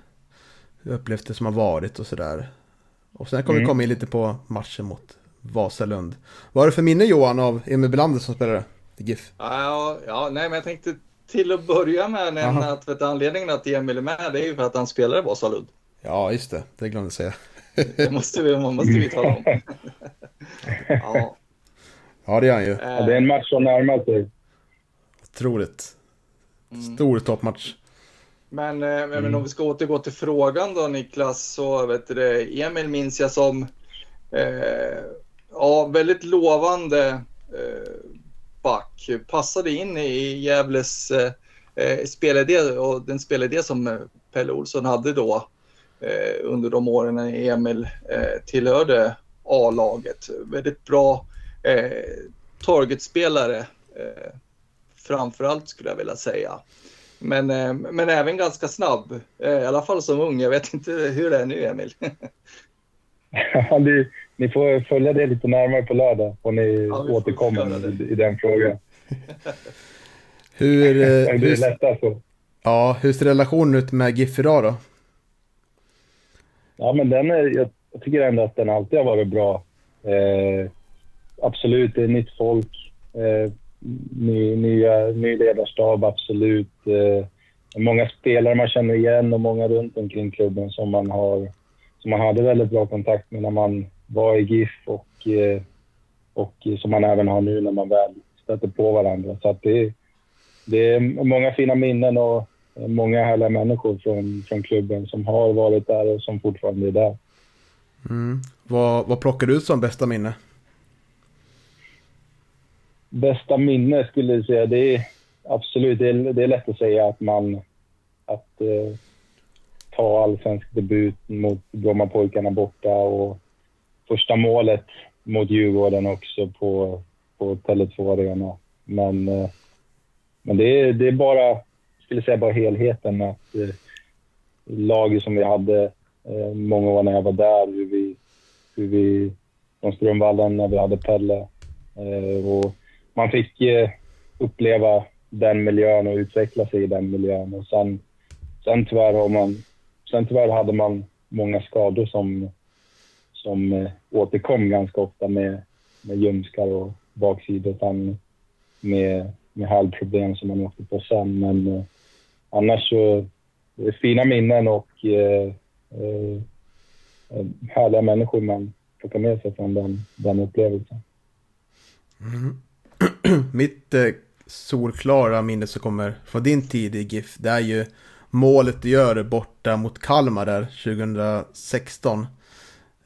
upplevt det som har varit och sådär. Och sen kommer mm. vi komma in lite på matchen mot Vasalund. Vad har du för minne Johan av Emil Belander som spelare i GIF? Ja, ja, nej men jag tänkte till att börja med nämna att vet, anledningen att Emil är med det är ju för att han spelar i Vasalund. Ja, just det. Det glömde jag säga. det måste vi, måste vi tala om. ja. ja, det är han ju. Ja, det är en match som närmar sig. Otroligt. Mm. Stor mm. toppmatch. Men, eh, mm. men om vi ska återgå till frågan då Niklas, så vet du Emil minns jag som eh, ja, väldigt lovande eh, back. Passade in i Gävles eh, eh spelidé och den spelidé som eh, Pelle Olsson hade då eh, under de åren när Emil eh, tillhörde A-laget. Väldigt bra eh, targetspelare eh, framförallt skulle jag vilja säga. Men, eh, men även ganska snabb, eh, i alla fall som ung. Jag vet inte hur det är nu, Emil. ni, ni får följa det lite närmare på lördag och ni ja, återkommer i, i den frågan. hur, eh, det är lätt alltså. Ja, hur ser relationen ut med GIF idag då? Ja, men den är, jag, jag tycker ändå att den alltid har varit bra. Eh, absolut, det är nytt folk. Eh, ny, nya, ny ledarstab, absolut. Eh, många spelare man känner igen och många runt omkring klubben som man, har, som man hade väldigt bra kontakt med när man var i GIF och, eh, och som man även har nu när man väl stöter på varandra. Så att det, det är många fina minnen och många härliga människor från, från klubben som har varit där och som fortfarande är där. Mm. Vad, vad plockar du ut som bästa minne? Bästa minne skulle jag säga, det är absolut, det är, det är lätt att säga att man, att eh, ta allsvensk debut mot Brommapojkarna borta och första målet mot Djurgården också på, på Tele2 Arena. Men, eh, men det, är, det är bara, skulle säga bara helheten att eh, laget som vi hade eh, många år när jag var där, hur vi, hur vi från Strömvallen när vi hade Pelle eh, och man fick eh, uppleva den miljön och utveckla sig i den miljön. Och sen, sen, tyvärr, har man, sen tyvärr hade man många skador som, som eh, återkom ganska ofta med, med ljumskar och baksidor. Med, med halvproblem som man åkte på sen. Men eh, annars så det är fina minnen och eh, eh, härliga människor man plockar med sig från den, den upplevelsen. Mm. Mitt eh, solklara minne som kommer från din tid i GIF, det är ju målet du gör borta mot Kalmar där 2016.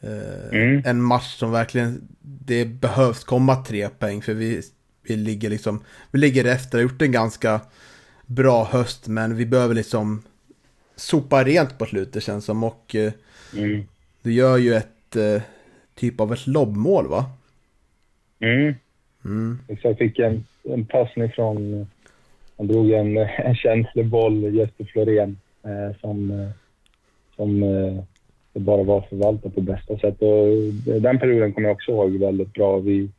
Eh, mm. En match som verkligen, det behövs komma tre poäng för vi, vi ligger liksom, vi ligger efter, har gjort en ganska bra höst men vi behöver liksom sopa rent på slutet känns som och eh, mm. du gör ju ett eh, typ av ett lobbmål va? Mm mm. Jag fick en, en passning från, han drog en, en känslig boll, Jesper Florén, eh, som, eh, som eh, det bara var förvaltat på bästa sätt. Och den perioden kommer jag också ihåg väldigt bra. Vi,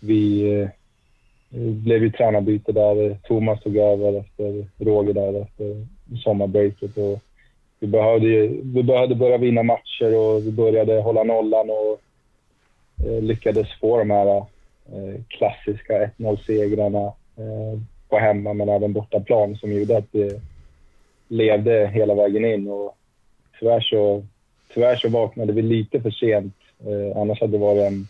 vi eh, blev ju tränarbyte där. Thomas tog över efter Roger där efter sommarbreaket. Och vi, behövde, vi behövde börja vinna matcher och vi började hålla nollan och eh, lyckades få de här klassiska 1-0-segrarna eh, på hemma men även bortaplan som gjorde att det levde hela vägen in. Och tyvärr så, tyvärr så vaknade vi lite för sent. Eh, annars hade det varit en,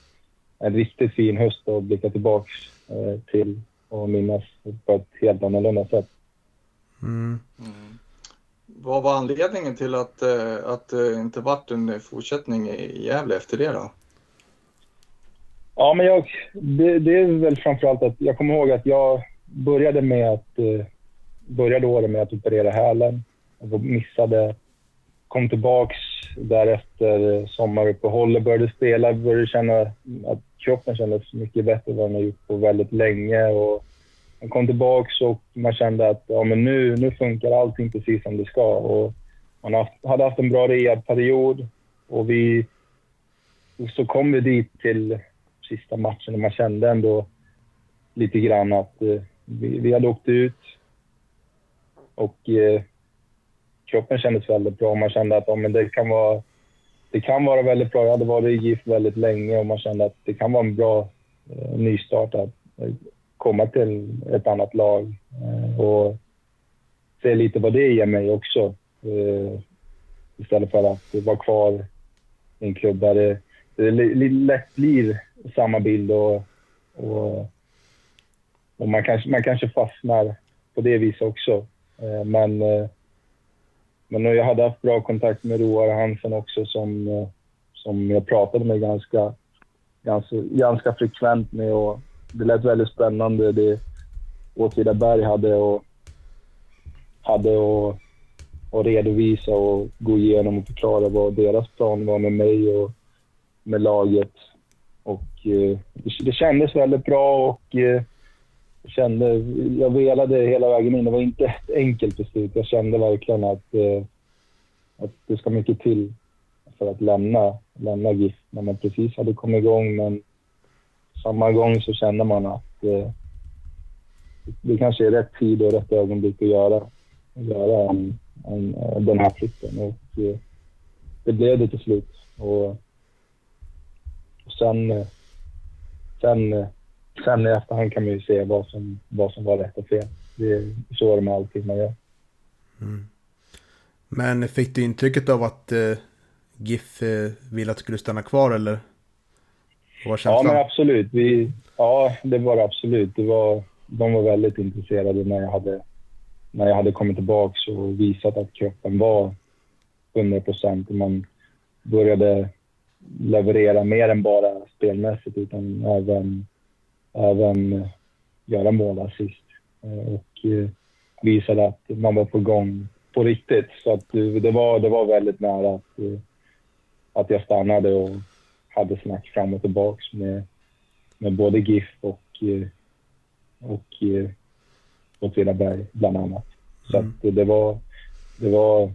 en riktigt fin höst att blicka tillbaka eh, till och minnas på ett helt annorlunda sätt. Mm. Mm. Vad var anledningen till att, eh, att det inte vart en fortsättning i Gävle efter det då? Ja, men jag, det, det, är väl framförallt att jag kommer ihåg att jag började med att eh, började året med att operera hälen. Jag missade, kom tillbaks därefter eh, sommaruppehållet, började spela, började känna att kroppen kändes mycket bättre än vad den har gjort på väldigt länge. Och man kom tillbaks och man kände att ja, men nu, nu funkar allting precis som det ska. Och man hade haft en bra rehabperiod och vi, så kom vi dit till sista matchen och man kände ändå lite grann att eh, vi, vi hade åkt ut och eh, kroppen kändes väldigt bra. Man kände att ja, men det, kan vara, det kan vara väldigt bra. Jag hade varit i GIF väldigt länge och man kände att det kan vara en bra eh, nystart att eh, komma till ett annat lag eh, och se lite vad det ger mig också. Eh, istället för att vara kvar i en klubb där det, det lätt blir samma bild och, och, och, man, kanske, man kanske fastnar på det viset också. Eh, men, eh, men jag hade haft bra kontakt med Roar Hansen också som, eh, som jag pratade med ganska, ganska, ganska frekvent med och det lät väldigt spännande det Åtvidaberg hade och hade och, och redovisa och gå igenom och förklara vad deras plan var med mig och med laget. Och eh, det, det kändes väldigt bra och eh, jag kände, jag velade hela vägen in. Det var inte ett enkelt beslut. Jag kände verkligen att, eh, att det ska mycket till för att lämna, lämna GIF när man precis hade kommit igång. Men samma gång så kände man att eh, det kanske är rätt tid och rätt ögonblick att göra, göra en, en, den här flytten. Och, eh, det blev det till slut. Och, och sen, eh, sen, eh, sen i efterhand kan man ju se vad som, vad som var rätt och fel. Det, så är det med allting man gör. Mm. Men fick du intrycket av att eh, GIF eh, ville att du skulle stanna kvar eller ja, men absolut. Vi, ja, det var det absolut. Det var, de var väldigt intresserade när jag hade, när jag hade kommit tillbaka och visat att kroppen var 100 procent. Man började leverera mer än bara spelmässigt utan även, även göra mål assist. Eh, och eh, visade att man var på gång på riktigt. Så att det, var, det var väldigt nära att, eh, att jag stannade och hade snack fram och tillbaka med, med både GIF och, eh, och, eh, Åtvidaberg bland annat. Så mm. att det var, det var,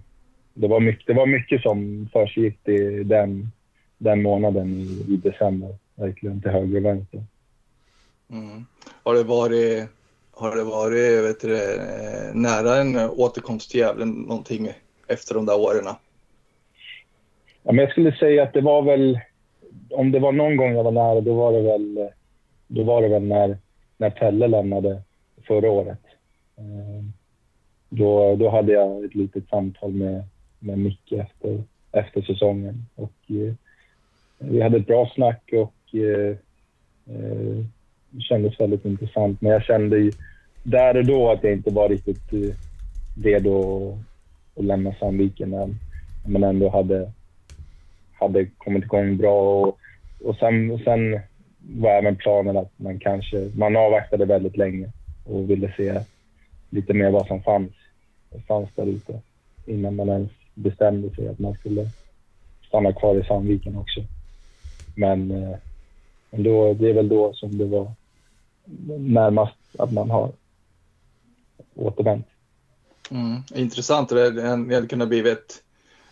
det var, mycket, det var mycket som försiggick den, den månaden i, i december. Verkligen till höger och vänster. Mm. Har det varit, har det varit vet du, nära en återkomst till Gävle någonting efter de där åren? Ja, men jag skulle säga att det var väl om det var någon gång jag var nära, då var det väl, då var det väl när, när Pelle lämnade förra året. Eh, då, då hade jag ett litet samtal med, med Micke efter, efter säsongen. Och, eh, vi hade ett bra snack och eh, eh, det kändes väldigt intressant. Men jag kände ju där och då att jag inte var riktigt eh, redo att, att lämna Sandviken. än. men ändå hade, hade kommit igång bra. Och, och sen, sen var även planen att man kanske... Man avvaktade väldigt länge och ville se lite mer vad som fanns, fanns där ute innan man ens bestämde sig att man skulle stanna kvar i Sandviken också. Men, eh, då, det är väl då som det var närmast att man har återvänt. Mm, intressant. Det hade kunnat bli ett,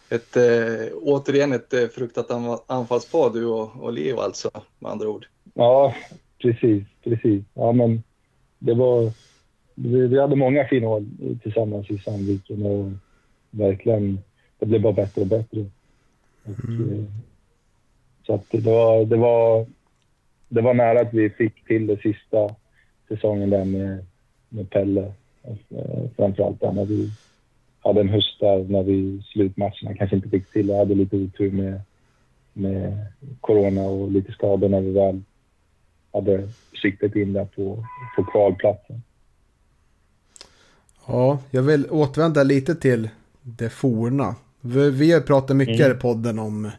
ett, äh, återigen ett äh, fruktat anfallspar du och, och Leo alltså, med andra ord. Ja, precis, precis. Ja, men det var, vi, vi hade många fina år tillsammans i Sandviken och verkligen, det blev bara bättre och bättre. Och, mm. Så att det, var, det, var, det var nära att vi fick till det sista säsongen där med, med Pelle. Eh, framförallt där när vi hade en höst där när vi slutmatcherna kanske inte fick till. Jag hade lite otur med, med corona och lite skador när vi väl hade siktet in där på, på kvalplatsen. Ja, jag vill återvända lite till det forna. Vi, vi har pratat mycket mm. i podden om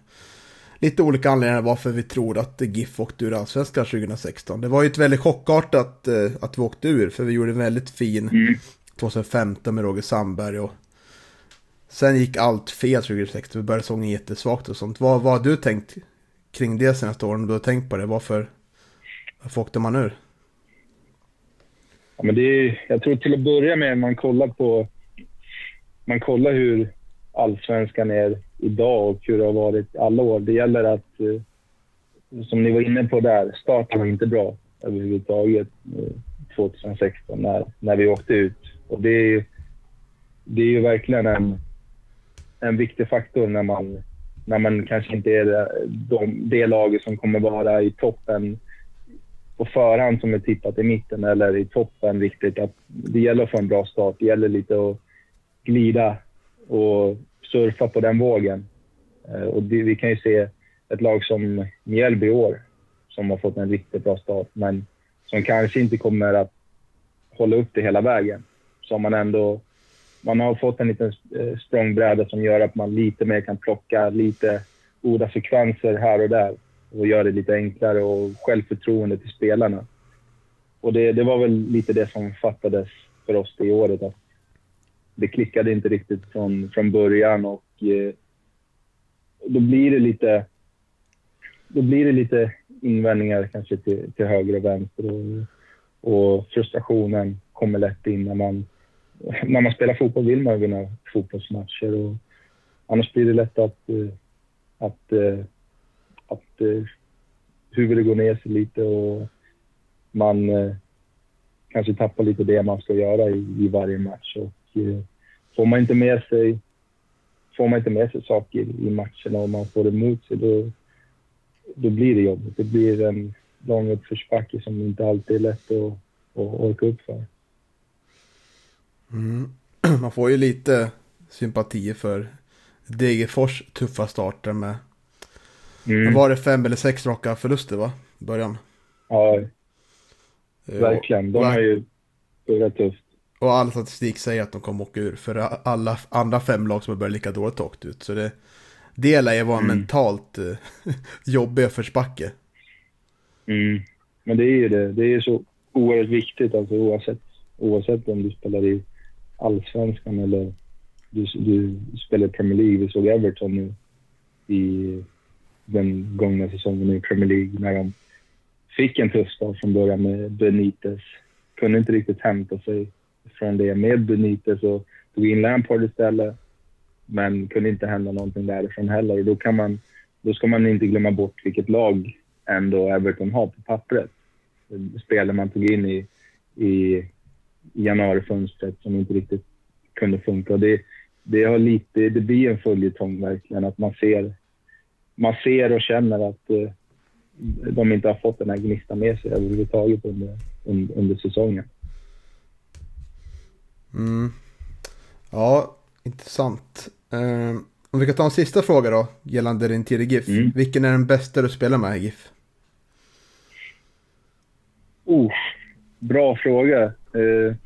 lite olika anledningar varför vi tror att GIF åkte ur allsvenskan 2016. Det var ju ett väldigt chockartat uh, att vi åkte ur, för vi gjorde en väldigt fin mm. 2015 med Roger Sandberg och sen gick allt fel 2016. Vi började säsongen jättesvagt och sånt. Vad, vad har du tänkt kring det senaste åren? Du har tänkt på det. Varför, varför åkte man ur? Ja, men det är, jag tror till att börja med, man kollar på man kollar hur allsvenskan är idag och hur det har varit alla år. Det gäller att, eh, som ni var inne på där, starten var inte bra överhuvudtaget eh, 2016 när, när vi åkte ut. Och det är, det är ju verkligen en, en viktig faktor när man, när man kanske inte är det, de, det laget som kommer vara i toppen på förhand som är tippat i mitten eller i toppen riktigt. Att det gäller att få en bra start. Det gäller lite att glida och surfa på den vågen. Eh, och det, vi kan ju se ett lag som Mjällby i år som har fått en riktigt bra start, men som kanske inte kommer att hålla upp det hela vägen. Så man ändå man har fått en liten eh, språngbräda som gör att man lite mer kan plocka lite goda sekvenser här och där och göra det lite enklare och självförtroende till spelarna. Och det, det var väl lite det som fattades för oss det året. Att det klickade inte riktigt från, från början och eh, då blir det lite då blir det lite invändningar kanske till, till höger och vänster och, och frustrationen kommer lätt in när man, när man spelar fotboll vill man vinna fotbollsmatcher och annars blir det lätt att, eh, att, eh, att, att huvudet går ner sig lite och man kanske tappar lite det man ska göra i, i varje match. Och, får man inte med sig, får man inte med sig saker i matcherna och man får emot sig, då, då blir det jobbigt. Det blir en lång uppförsbacke som inte alltid är lätt att, att orka upp för. Mm. Man får ju lite sympati för Degerfors tuffa starter med mm. var det fem eller sex raka förluster va? Början. Ja, verkligen. De har ju börjat tufft. Och all statistik säger att de kommer åka ur. För alla andra fem lag som har börjat lika dåligt åkt ut. Så det, det lär ju vara en mm. mentalt uh, jobbig uppförsbacke. Mm. Men det är ju det. Det är så oerhört viktigt alltså oavsett, oavsett om du spelar i allsvenskan eller du, du spelar i Premier League. Vi såg Everton nu i den gångna säsongen i Premier League när de fick en tuff start från början med Benitez. Kunde inte riktigt hämta sig från det med Benitez och tog in Lampard istället. Men kunde inte hända någonting därifrån heller. Och då, kan man, då ska man inte glömma bort vilket lag ändå Everton har på pappret. Spelare man tog in i, i januarifönstret som inte riktigt kunde funka. Det, det, har lite, det blir en följetong verkligen, att man ser man ser och känner att eh, de inte har fått den här gnistan med sig överhuvudtaget under, under, under säsongen. Mm. Ja, intressant. Uh, om vi kan ta en sista fråga då, gällande din tid i GIF. Mm. Vilken är den bästa du spelar med i GIF? Oh, bra fråga. Uh, jag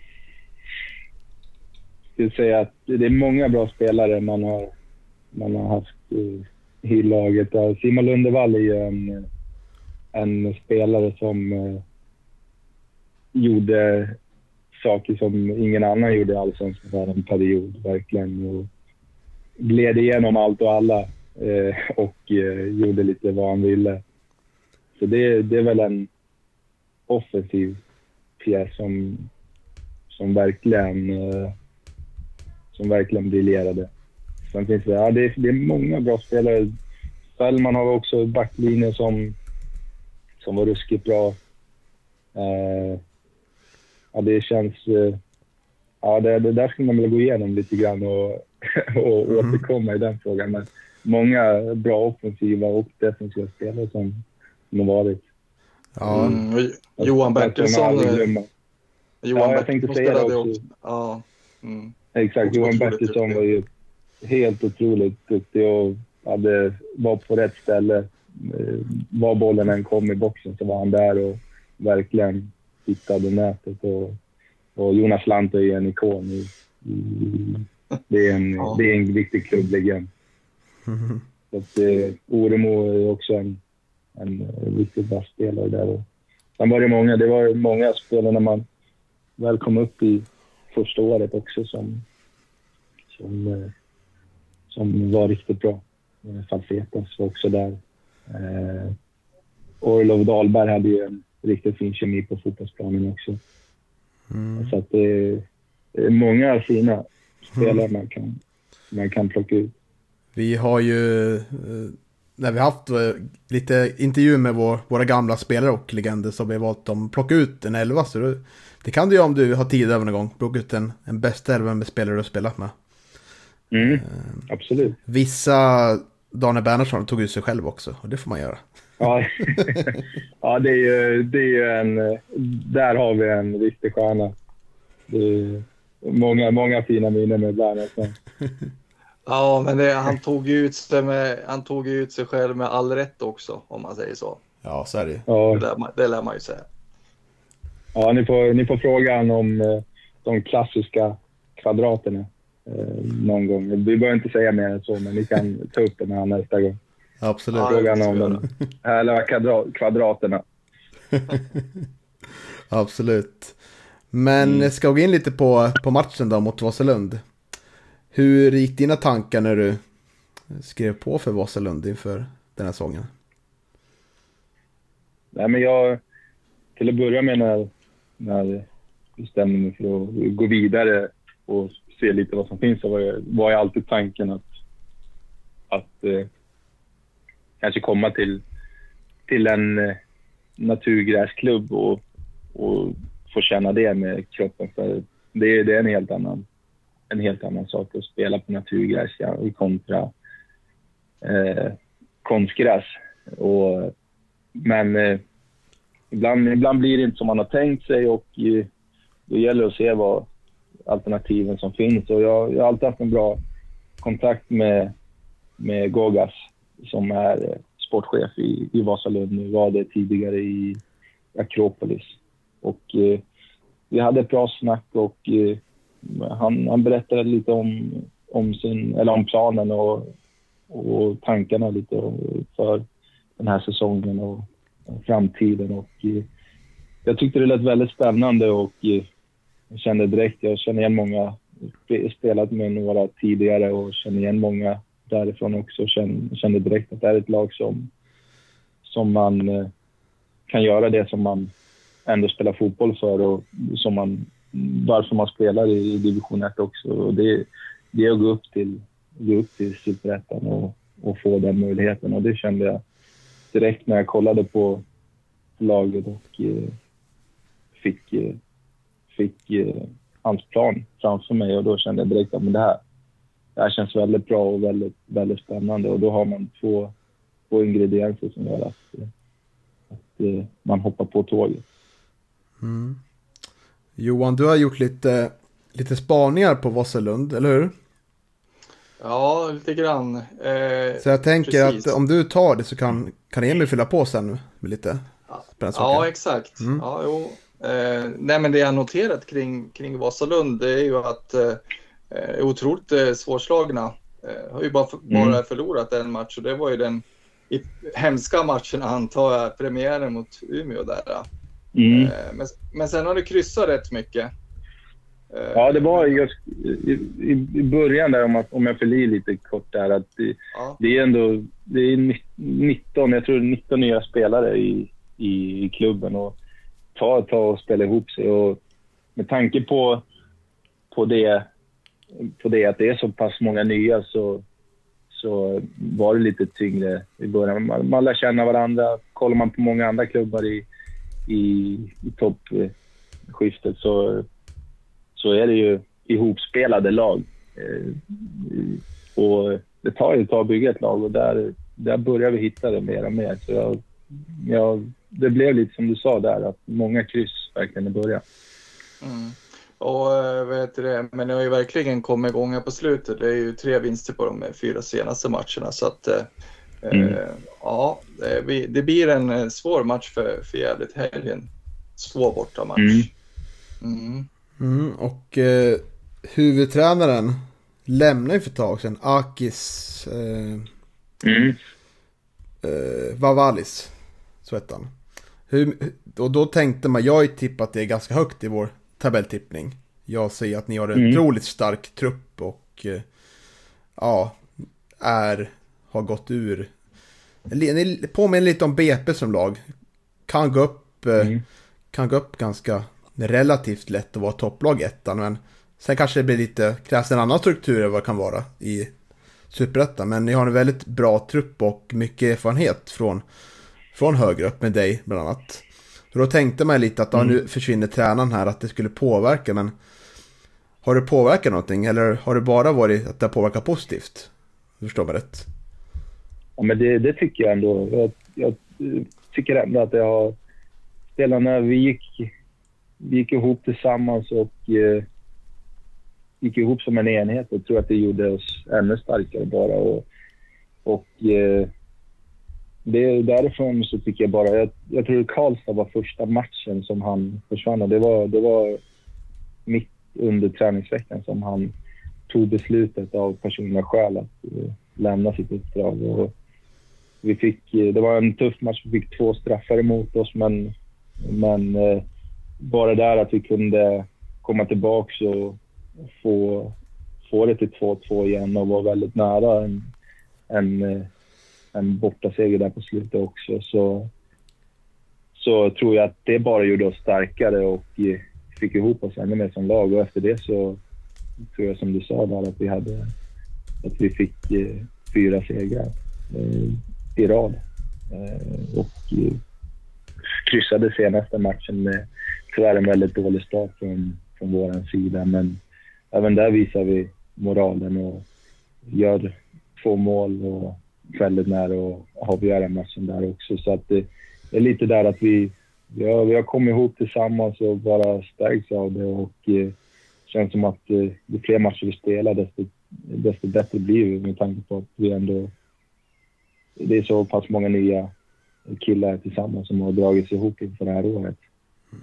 skulle säga att det är många bra spelare man har, man har haft uh, i laget. Simon Lundevall är ju en, en spelare som uh, gjorde saker som ingen annan gjorde i Allsvenskan en period, verkligen. Och gled igenom allt och alla eh, och eh, gjorde lite vad han ville. Så det, det är väl en offensiv pjäs som, som verkligen eh, som verkligen briljerade. Sen finns det, ja, det, är, det är många bra spelare. Fällman har också backlinjen som, som var ruskigt bra. Eh, ja, det känns... Eh, ja, det, det där skulle man vilja gå igenom lite grann och, och mm. återkomma i den frågan. Men många bra offensiva och defensiva spelare som, som har varit. Ja. Mm. Johan Bertilsson. Johan ja, jag tänkte säga det också. också. Ja. Mm. Exakt, Johan Bertilsson var ju helt otroligt duktig och hade, var på rätt ställe. Eh, var bollen än kom i boxen så var han där och verkligen hittade nätet. Och, och Jonas Lant är en ikon. I, i, det, är en, ja. det är en viktig klubblegend. Mm. Så att, eh, Oremo är också en, en riktigt bra spelare där. Och sen var det många, det var många spelare när man väl kom upp i första året också som, som, eh, som var riktigt bra. Eh, Falsetas var också där. Eh, Orlov Dahlberg hade ju en riktigt fin kemi på fotbollsplanen också. Mm. Så att det är många fina spelare mm. man, kan, man kan plocka ut. Vi har ju, eh, när vi haft eh, lite intervjuer med vår, våra gamla spelare och legender så har vi valt att plocka ut en elva. Så det, det kan du göra om du har tid över någon gång. Plocka ut en, en bästa elva med spelare du har spelat med. Mm, absolut. Vissa, Daniel Bernhardsson tog ut sig själv också och det får man göra. Ja, ja det är ju det är en... Där har vi en riktig stjärna. Det är många, många fina minnen med Bernhardsson. Ja, men det, han, tog ut sig med, han tog ut sig själv med all rätt också, om man säger så. Ja, så är det ja. Det, lär man, det lär man ju säga. Ja, ni får, ni får fråga om eh, de klassiska kvadraterna eh, någon gång. Vi behöver inte säga mer än så, men ni kan ta upp det med honom nästa gång. Absolut. Frågan om de härliga kvadraterna. Absolut. Men mm. ska vi gå in lite på, på matchen då mot Vasalund. Hur gick dina tankar när du skrev på för Vasalund inför den här säsongen? Nej, men jag, till att börja med när, när jag bestämde mig för att gå vidare och se lite vad som finns så var, jag, var jag alltid tanken att, att eh, kanske komma till, till en eh, naturgräsklubb och, och få känna det med kroppen. För det, det är en helt annan, en helt annan sak att spela på naturgräs ja, kontra eh, konstgräs. Och, men eh, ibland, ibland blir det inte som man har tänkt sig och eh, då gäller det att se vad alternativen som finns. Och jag, jag har alltid haft en bra kontakt med, med Gogas som är eh, sportchef i, i Vasalund nu, var det tidigare i Akropolis. Och eh, vi hade ett bra snack och eh, han, han berättade lite om, om, sin, eller om planen och, och tankarna lite för den här säsongen och, och framtiden. Och, eh, jag tyckte det lät väldigt spännande och eh, jag kände direkt, jag känner igen många, spelat med några tidigare och känner igen många därifrån också. Kände, kände direkt att det är ett lag som, som man eh, kan göra det som man ändå spelar fotboll för och som man, varför man spelar i division 1 också. Och det, det är att gå upp till, gå upp till Superettan och, och få den möjligheten. Och det kände jag direkt när jag kollade på laget och eh, fick, eh, fick eh, hans plan framför mig och då kände jag direkt att men det här, det här känns väldigt bra och väldigt, väldigt spännande och då har man två, få ingredienser som gör att, att eh, man hoppar på tåget. Mm. Johan, du har gjort lite, lite spaningar på Vasalund, eller hur? Ja, lite grann. Eh, så jag tänker precis. att om du tar det så kan, kan Emil fylla på sen med lite Ja, exakt. Mm. Ja, jo. Eh, nej, men det jag noterat kring, kring Vasalund det är ju att eh, är otroligt eh, svårslagna. Eh, har ju bara, mm. bara förlorat en match och det var ju den i hemska matchen antar jag, premiären mot Umeå där. Mm. Eh, men, men sen har det kryssat rätt mycket. Eh, ja, det var just i, i, i början där, om, att, om jag fyller i lite kort där, att det, ja. det, är ändå det är 19, jag tror 19 nya spelare i, i, i klubben och ta ett tag och spela ihop sig. Och med tanke på, på, det, på det att det är så pass många nya så, så var det lite tyngre i början. Man, man lär känna varandra. Kollar man på många andra klubbar i, i, i toppskiftet så, så är det ju ihopspelade lag. Eh, och det tar ju ett tag att bygga ett lag och där, där börjar vi hitta det mer och mer. Så jag, jag, det blev lite som du sa där, att många kryss verkligen i början. Mm. Och eh, heter det, men det har ju verkligen kommit igång här på slutet. Det är ju tre vinster på de fyra senaste matcherna. Så att, eh, mm. eh, ja, det, det, blir en svår match för, för Gävle till helgen. Svår bortamatch. Mm. Mm. mm och eh, huvudtränaren lämnade ju för ett tag sedan, Akis eh, mm. eh, Vavalis, så hette han. Hur, och då tänkte man, jag har ju tippat det ganska högt i vår tabelltippning. Jag säger att ni har en mm. otroligt stark trupp och eh, ja, är, har gått ur. Ni påminner lite om BP som lag. Kan gå upp, eh, mm. kan gå upp ganska relativt lätt att vara topplag ettan, men sen kanske det blir lite, krävs en annan struktur än vad det kan vara i Superettan. Men ni har en väldigt bra trupp och mycket erfarenhet från, från högre upp med dig bland annat. Så då tänkte man lite att mm. nu försvinner tränaren här, att det skulle påverka. Men har det påverkat någonting eller har det bara varit att det har påverkat positivt? Förstår man rätt? Ja, men det, det tycker jag ändå. Jag, jag, tycker ändå att det har... Spelarna, vi gick, vi gick ihop tillsammans och eh, gick ihop som en enhet. Jag tror att det gjorde oss ännu starkare bara. Och, och eh, det, därifrån så tycker jag bara... Jag, jag tror Karlstad var första matchen som han försvann. Och det var, det var mitt under träningsveckan som han tog beslutet av personliga skäl att uh, lämna sitt uppdrag. Och vi fick, uh, det var en tuff match. Vi fick två straffar emot oss, men, men uh, bara där att vi kunde komma tillbaka och få, få det till 2-2 igen och vara väldigt nära en, en en bortaseger där på slutet också så, så tror jag att det bara gjorde oss starkare och fick ihop oss ännu mer som lag. Och efter det så tror jag som du sa där att vi hade att vi fick eh, fyra segrar eh, i rad. Eh, och eh, kryssade senaste matchen med tyvärr en väldigt dålig start från, från vår sida. Men även där visar vi moralen och gör två mål och väldigt nära att avgöra matchen där också. Så att det, är lite där att vi, vi, har, vi har kommit ihop tillsammans och bara stärks av det och eh, känns som att eh, ju fler matcher vi spelar desto, desto bättre blir vi med tanke på att vi ändå... Det är så pass många nya killar tillsammans som har dragits ihop inför det här året.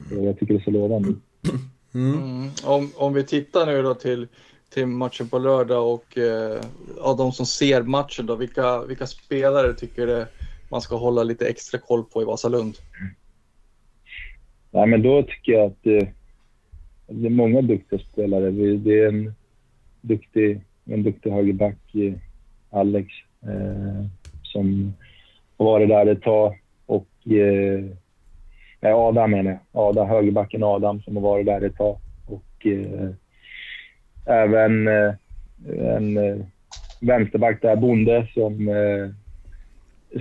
Så jag tycker det är så lovande. Mm. Mm. Om, om vi tittar nu då till till matchen på lördag och eh, av de som ser matchen då, vilka, vilka spelare tycker du man ska hålla lite extra koll på i Vasalund? Nej, men då tycker jag att det, det är många duktiga spelare. Det är en duktig, en duktig högerback, eh, Alex, eh, som har varit där ett tag. Och eh, eh Adam menar jag. Adam, högerbacken Adam som har varit där ett tag. Och, eh, även eh, en eh, vänsterback där, Bonde, som, eh,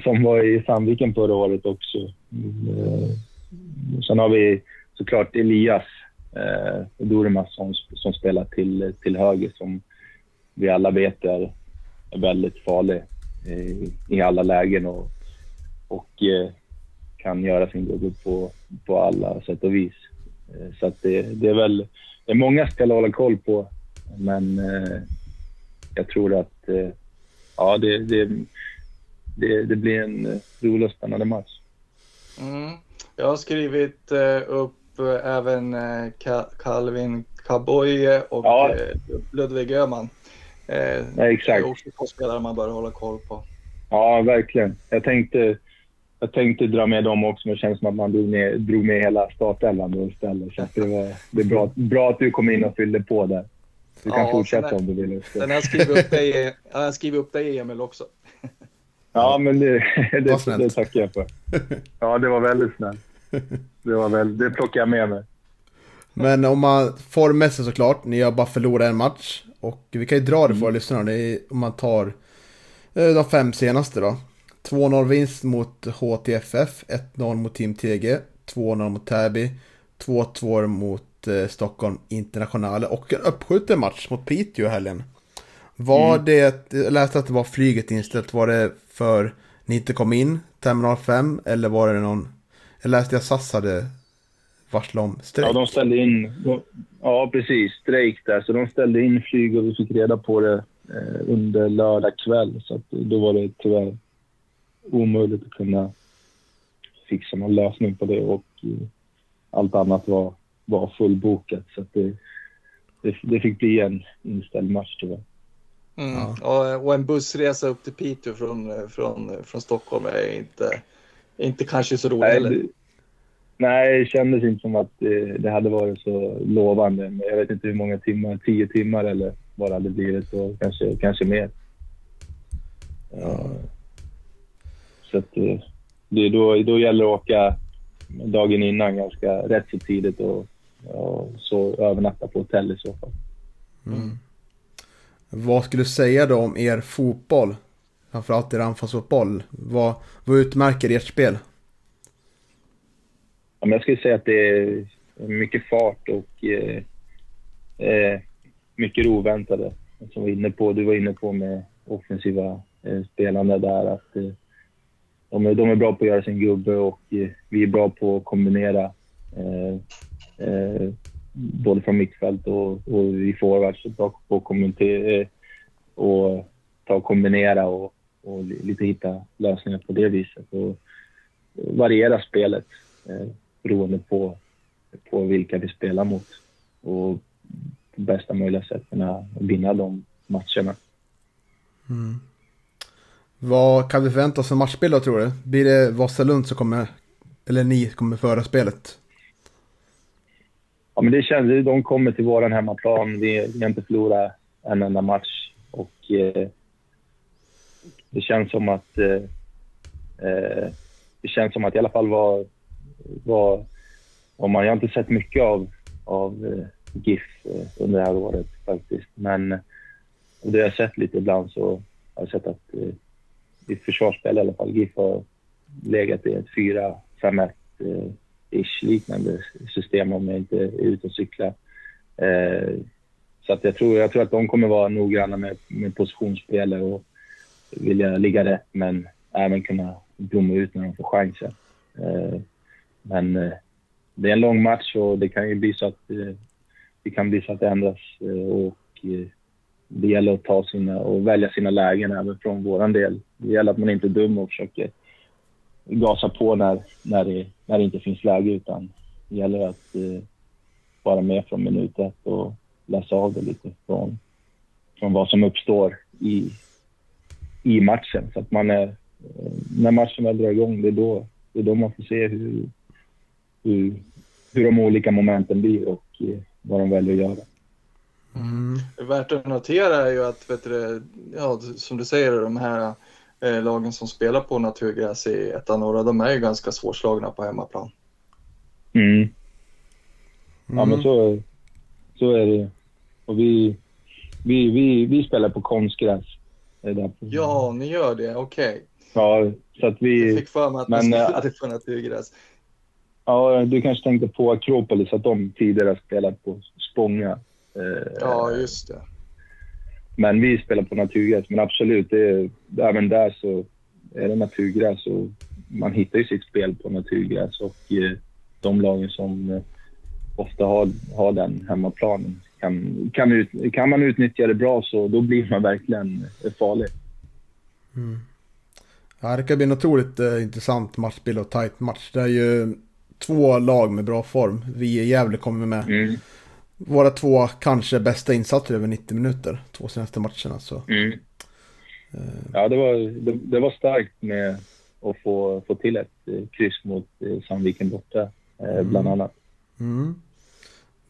som var i Sandviken förra året också. Mm, eh, sen har vi såklart Elias eh, Durmas som, som spelar till, till höger som vi alla vet är, är väldigt farlig. i alla lägen och, och eh, kan göra sin gubbe på, på alla sätt och vis. Eh, så att det, det är väl det är många spelare att hålla koll på, men eh, jag tror att ja, det, det, det, det blir en rolig och spännande match. Mm. Jag har skrivit upp även Calvin Kaboye och ja. Ludvig Öhman. Eh, ja, exakt. Det är också spelare man bör hålla koll på. Ja, verkligen. Jag tänkte, jag tänkte dra med dem också, men det känns som att man drog med, drog med hela startelvan då istället. Så det, var, det är bra, bra att du kom in och fyllde på där. Du kan ja, fortsätta om du vill. Sen har jag skrivit upp dig, jag skrivit upp dig Emil också. Ja, men det, det, det tackar jag för. Ja, det var väldigt snällt. Det, var väl, det plockar jag med mig. Men om man formmässigt såklart, ni har bara förlorat en match. Och vi kan ju dra det för våra mm. lyssnare. Är, om man tar eh, de fem senaste då. 2-0 vinst mot HTFF, 1-0 mot Team TG, 2-0 mot Täby, 2-2 mot Stockholm Internationale och en uppskjuten match mot Piteå i helgen. Var mm. det, jag läste att det var flyget inställt, var det för ni inte kom in, terminal 5, eller var det någon, jag läste att SAS hade varslat om strejk. Ja, de ställde in, ja precis, strejk där, så de ställde in flyg och vi fick reda på det eh, under lördag kväll, så att, då var det tyvärr omöjligt att kunna fixa någon lösning på det och eh, allt annat var, var fullbokat. Så det, det, det, fick bli en inställd match tyvärr. Mm. Ja. Och, en bussresa upp till Piteå från, från, från Stockholm är inte, inte kanske så roligt nej, Det, nej, det kändes inte som att det, det, hade varit så lovande. Jag vet inte hur många timmar, tio timmar eller vad det hade blivit och kanske, kanske mer. Ja. Så att, eh, det, då, då gäller det att åka dagen innan ganska rätt så tidigt och, och så övernatta på hotell i så fall. Mm. Vad skulle du säga då om er fotboll? Framförallt er anfallsfotboll. Vad, vad utmärker ert spel? Ja, jag skulle säga att det är mycket fart och eh, eh, mycket oväntade. Som var inne på, du var inne på med offensiva eh, spelande där. Att, eh, de, är, de är bra på att göra sin gubbe och eh, vi är bra på att kombinera eh, både från mittfält och, och i forwards. Och, eh, och ta och kombinera och, och lite hitta lösningar på det viset. Och variera spelet eh, beroende på, på vilka vi spelar mot. Och på bästa möjliga sätt kunna vinna de matcherna. Mm. Vad kan vi förvänta oss för matchspel då tror du? Blir det Vasalund som kommer, eller ni kommer föra spelet? Ja men det känns, de kommer till vår hemmaplan. Vi, vi har inte förlorat en enda match och eh, det känns som att eh, eh, det känns som att i alla fall var, var om man, jag har inte sett mycket av, av eh, GIF eh, under det här året faktiskt. Men det jag har sett lite ibland så har jag sett att eh, i försvarsspel i alla fall. GIF har legat i ett 4-5-1 eh, ish liknande system om jag inte är ute och cyklar. Eh, så att jag, tror, jag tror att de kommer vara noggranna med, med positionsspel och vilja ligga rätt men även kunna blomma ut när de får chansen. Eh, men eh, det är en lång match och det kan ju bli så att eh, det kan bli så att det ändras eh, och eh, det gäller att ta sina och välja sina lägen även från våran del. Det gäller att man inte är dum och försöker gasa på när, när, det, när det inte finns läge utan det gäller att eh, vara med från minut ett och läsa av det lite från, från vad som uppstår i, i matchen. Så att man är, eh, när matchen väl drar igång, det är då, det är då man får se hur, hur, hur de olika momenten blir och eh, vad de väljer att göra. Mm. Värt att notera är ju att, vet du, ja, som du säger, de här eh, lagen som spelar på naturgräs i ettan norra, de är ju ganska svårslagna på hemmaplan. Mm. Ja, men så, så är det Och vi, vi, vi, vi spelar på konstgräs. Ja, ni gör det, okej. Okay. Ja, så att vi... Jag fick för mig att men, ni spelade på naturgräs. Ja, du kanske tänkte på Akropolis, att de tidigare spelat på Spånga. Eh, ja, just det. Men vi spelar på naturgräs. Men absolut, det även där så är det naturgräs och man hittar ju sitt spel på naturgräs och eh, de lagen som eh, ofta har, har den hemmaplanen kan, kan, ut, kan man utnyttja det bra så då blir man verkligen farlig. Mm. Ja, det kan bli en otroligt eh, intressant matchbild och tight match. Det är ju två lag med bra form. Vi i Gävle kommer med mm. Våra två kanske bästa insatser över 90 minuter. Två senaste matcherna. Så. Mm. Uh. Ja, det var, det, det, var starkt med att få, få till ett eh, kryss mot eh, Sandviken borta, mm. bland annat. Mm.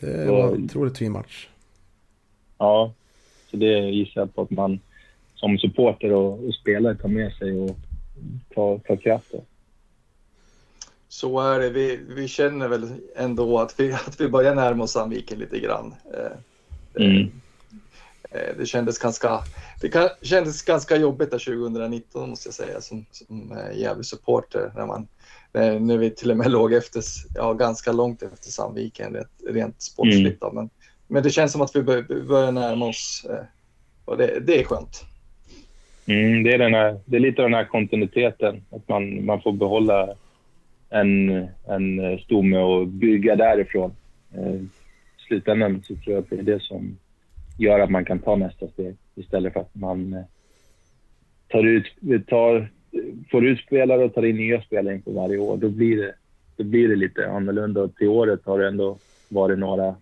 Det var en otroligt fin match. Ja, så det gissar jag på att man som supporter och, och spelare tar med sig och tar, tar kraft av. Så är det. Vi, vi känner väl ändå att vi, att vi börjar närma oss Sandviken lite grann. Eh, mm. Eh, det kändes ganska, det kändes ganska jobbigt där 2019 måste jag säga som, som eh, Gävle-supporter när, man, när vi till och med låg efter, ja, ganska långt efter Sandviken rent, rent sportsligt. Mm. Men, men det känns som att vi börjar närma oss och det, det är skönt. Mm, det, är den här, det är lite den här kontinuiteten, att man, man får behålla en, en stomme och bygga därifrån. Eh, I slutändan så tror jag att det är det som gör att man kan ta nästa steg istället för att man eh, tar ut, tar, får ut spelare och tar in nya spelare inför varje år. Då blir det, då blir det lite annorlunda. Till året har det ändå varit några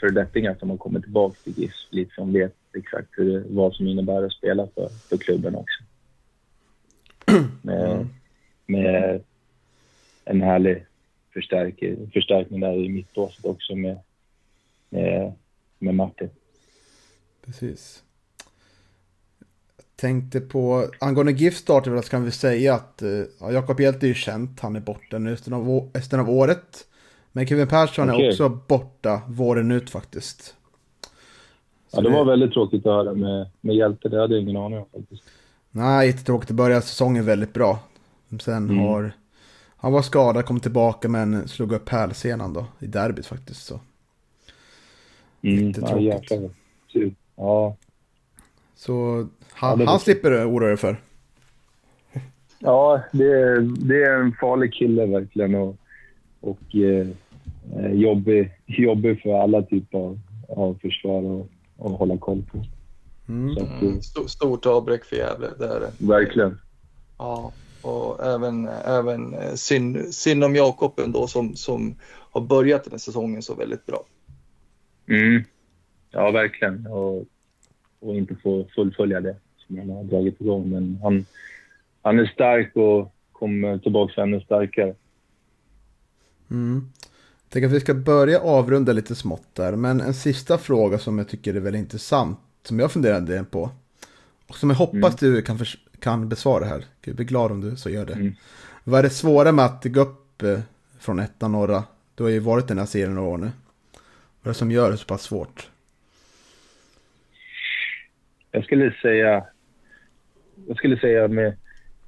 föredettingar som har kommit tillbaka till GIF lite som vet exakt hur, vad som innebär att spela för, för klubben också. Med, med en härlig förstärk, förstärkning där i mittbåset också med, med, med Martin. Precis. Tänkte på, angående GIF starten så kan vi säga att eh, ja, Jakob Hjelt är ju känt, han är borta nu resten av, resten av året. Men Kevin Persson okay. är också borta våren ut faktiskt. Så ja, det var väldigt tråkigt att höra med, med Hjälte, det hade jag ingen aning om faktiskt. Nej, jättetråkigt. Det började säsongen väldigt bra. Sen mm. har... Han var skadad, kom tillbaka men slog upp hälsenan då i derbyt faktiskt. Så. Mm, Jättetråkigt. Ja, Ja. Så han, ja, han slipper du oroa dig för? Ja, det är, det är en farlig kille verkligen och, och eh, jobbig, jobbig för alla typer av, av försvar och, och hålla koll på. Mm. Så att, mm. Stort avbräck för Gävle, det är det. Verkligen. Ja, och även, även eh, synd, synd om Jakob ändå som, som har börjat den här säsongen så väldigt bra. Mm. Ja, verkligen. Och, och inte få fullfölja det som han har dragit igång. Men han, han är stark och kommer tillbaka ännu starkare. Mm. Jag tänker att vi ska börja avrunda lite smått där. Men en sista fråga som jag tycker är väldigt intressant. Som jag funderade på. Och som jag hoppas mm. du kan, kan besvara här. Jag blir glad om du så gör det. Mm. Vad är det svåra med att gå upp eh, från ettan norra? Du har ju varit i den här serien några år nu. Vad är det som gör det så pass svårt? jag skulle säga, jag skulle säga med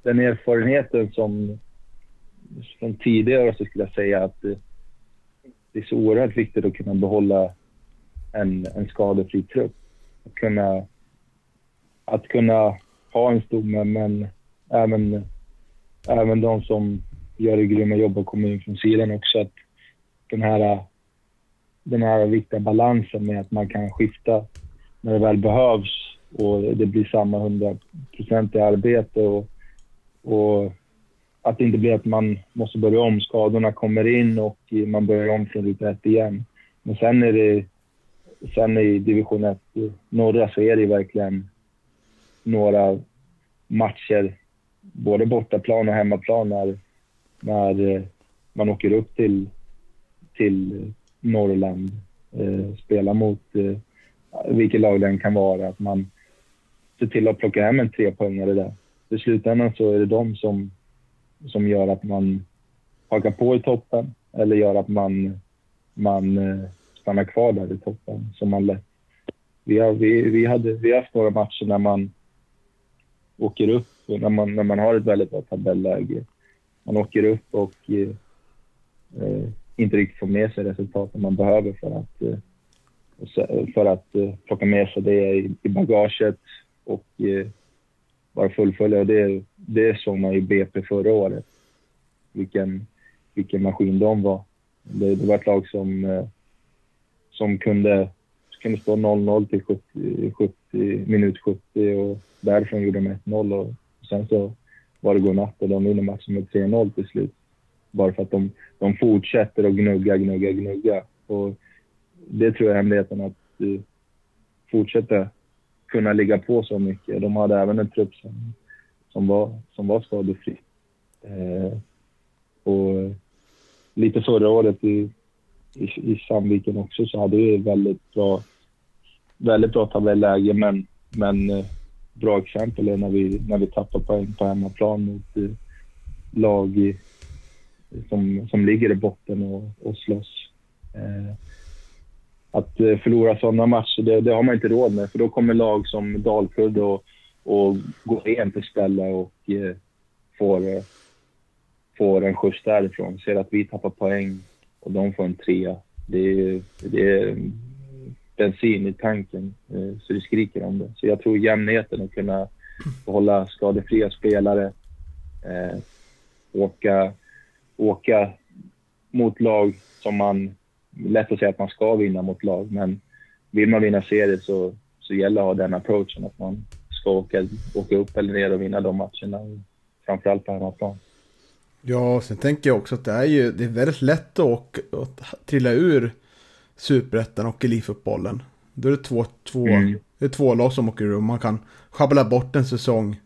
den erfarenheten som från tidigare så skulle jag säga att det, det är så oerhört viktigt att kunna behålla en, en skadefri trupp. Att kunna, att kunna ha en stomme, men även, även de som gör det grymma jobbet kommer in från sidan också. Att den här, den här viktiga balansen med att man kan skifta när det väl behövs och det blir samma 100 i arbete och, och att det inte blir att man måste börja om. Skadorna kommer in och man börjar om från ruta ett igen. Men sen är det, sen i division 1 norra så är det verkligen några matcher, både bortaplan och hemmaplan, när, när eh, man åker upp till, till Norrland, eh, spelar mot eh, vilket lag den kan vara. Att man, ser till att plocka hem en trepoängare där. I slutändan så är det de som, som gör att man hakar på i toppen eller gör att man, man eh, stannar kvar där i toppen. Som man lätt. Vi har, vi, vi hade, vi har haft några matcher när man åker upp, när man, när man har ett väldigt bra tabelläge. Man åker upp och eh, eh inte riktigt får med sig resultaten man behöver för att, eh, för att eh, plocka med sig det i, i bagaget och eh, bara fullfölja. Det, det såg man i BP förra året. Vilken, vilken maskin de var. Det, det var ett lag som, eh, som kunde, kunde stå 0-0 till 70, 70, minut 70 och därifrån gjorde de 1-0 och sen så var det godnatt och de vinner matchen med 3-0 till slut. Bara för att de, de fortsätter att gnugga, gnugga, gnugga. Och det tror jag är hemligheten, att uh, fortsätta kunna ligga på så mycket. De hade även en trupp som, som, var, som var skadefri. Eh, och lite förra året i, i, i Sandviken också så hade vi väldigt bra, väldigt bra tabelläge, men, men eh, bra exempel är när vi, när vi tappar poäng på hemmaplan mot eh, lag i, som, som ligger i botten och, och slåss. Eh, att eh, förlora sådana matcher, det, det, har man inte råd med. För då kommer lag som Dalkurd och, och går rent istället och eh, får, eh, får en skjuts därifrån. Ser att vi tappar poäng och de får en trea. Det, det är mm, bensin i tanken, eh, så det skriker om det. Så jag tror jämnheten att kunna behålla skadefria spelare, eh, åka, åka mot lag som man lätt att säga att man ska vinna mot lag, men vill man vinna serier så, så gäller det att ha den approachen att man ska åka, åka upp eller ner och vinna de matcherna. Framförallt på hemmaplan. Ja, sen tänker jag också att det är ju det är väldigt lätt att, att trilla ur superettan och elitfotbollen. Då är det två, två, mm. det är två lag som åker ur och man kan schabbla bort en säsong.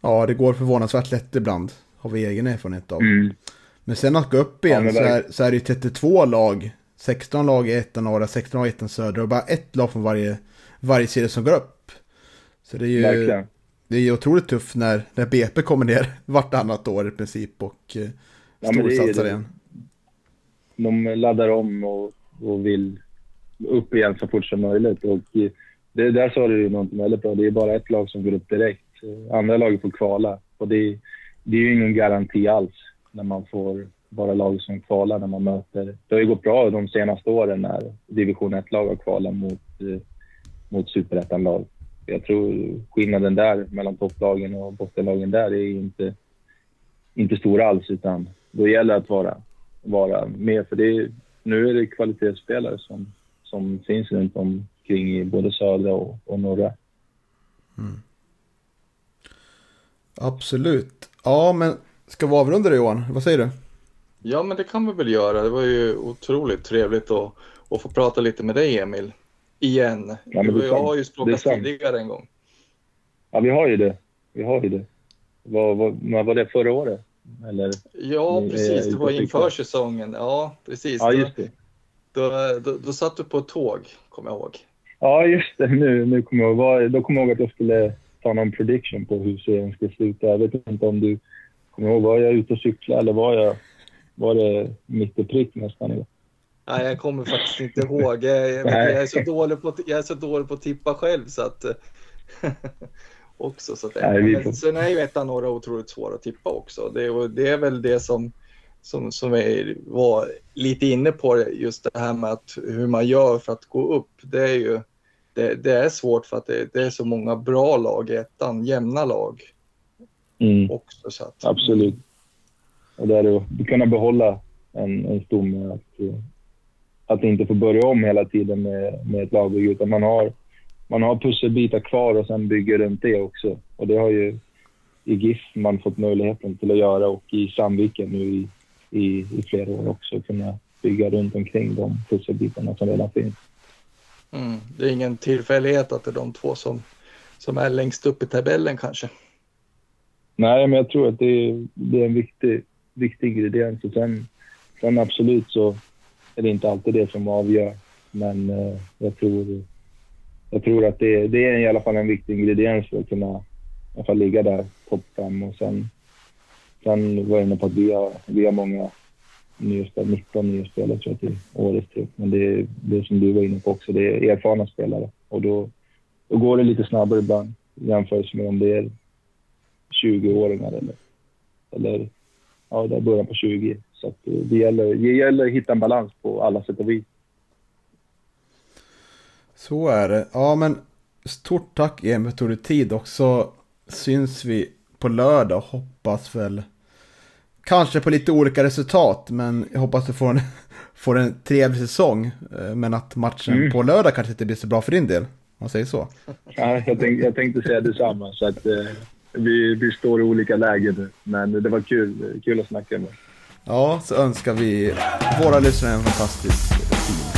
Ja, det går förvånansvärt lätt ibland. Har vi egen erfarenhet av. Mm. Men sen att gå upp igen ja, så, är, så är det 32 lag. 16 lag i ettan norra, 16 lag i ettan södra och bara ett lag från varje, varje serie som går upp. Så det är ju Verkligen. Det är otroligt tufft när, när BP kommer ner vartannat år i princip och eh, ja, storsatsar igen. De laddar om och, och vill upp igen så fort som möjligt. Och det, där sa du ju någonting väldigt bra. Det är bara ett lag som går upp direkt. Andra laget får kvala. Och det, det är ju ingen garanti alls när man får bara lag som kvalar när man möter... Det har ju gått bra de senaste åren när division 1-lag har kvalat mot, eh, mot superettan-lag. Jag tror skillnaden där mellan topplagen och bottenlagen där är inte, inte stor alls, utan då gäller det att vara, vara med. För det är, nu är det kvalitetsspelare som, som finns runt omkring i både södra och, och norra. Mm. Absolut. Ja, men Ska vi avrunda det Johan? Vad säger du? Ja, men det kan vi väl göra. Det var ju otroligt trevligt att, att få prata lite med dig Emil. Igen. Ja, du jag har ju språkat tidigare en gång. Ja, vi har ju det. Vi har ju det. Vad, vad, var det förra året? Eller, ja, precis. Det var inför säsongen. Ja, precis. Ja, just det. Då, då, då, satt du på ett tåg, kommer jag ihåg. Ja, just det. Nu, nu kommer jag ihåg. Då kommer jag ihåg att jag skulle ta någon prediction på hur serien ska sluta. Jag vet inte om du Kommer ihåg, var jag ute och cyklade eller var, jag, var det mitt i prick nästan? Nej, jag kommer faktiskt inte ihåg. Jag, jag, jag, är så dålig på, jag är så dålig på att tippa själv så att... också, så att Nej, men, får... Sen är ju ettan några otroligt svåra att tippa också. Det, det är väl det som, som, som jag var lite inne på, just det här med att, hur man gör för att gå upp. Det är ju det, det är svårt för att det, det, är så många bra lag i ettan, jämna lag mm. också. Så att, Absolut. Och där att kunna behålla en, en stomme, att, att inte få börja om hela tiden med, med ett lagbygge, utan man har, man har pusselbitar kvar och sen bygger runt det också. Och det har ju i GIF man fått möjligheten till att göra och i Sandviken nu i, i, i flera år också kunna bygga runt omkring de pusselbitarna som redan finns. Mm. Det är ingen tillfällighet att det är de två som, som är längst upp i tabellen kanske? Nej, men jag tror att det är, det är en viktig, viktig ingrediens. Och sen, sen absolut så är det inte alltid det som avgör. Men eh, jag, tror, jag tror att det, det är i alla fall en viktig ingrediens för att kunna i alla fall ligga där topp fem. Och sen, sen var jag inne på att vi har, vi har många nya spelare, 19 nya spelare tror jag till årets trupp. Men det är det som du var inne på också, det är erfarna spelare. Och då, då går det lite snabbare ibland jämfört med om det är 20-åringar eller, eller ja, där början på 20. Så att det, gäller, det gäller att hitta en balans på alla sätt och vis. Så är det. Ja, men stort tack Emil tog dig tid och så syns vi på lördag och hoppas väl kanske på lite olika resultat, men jag hoppas du får en, får en trevlig säsong. Eh, Men att matchen Mm. på lördag kanske inte blir så bra för din del, om man säger så. Ja, jag, tänkte, jag tänkte säga detsamma. Så att, eh, vi, vi står i olika lägen nu. Men det var kul, kul att snacka med. Ja, så önskar vi våra lyssnare en fantastisk fin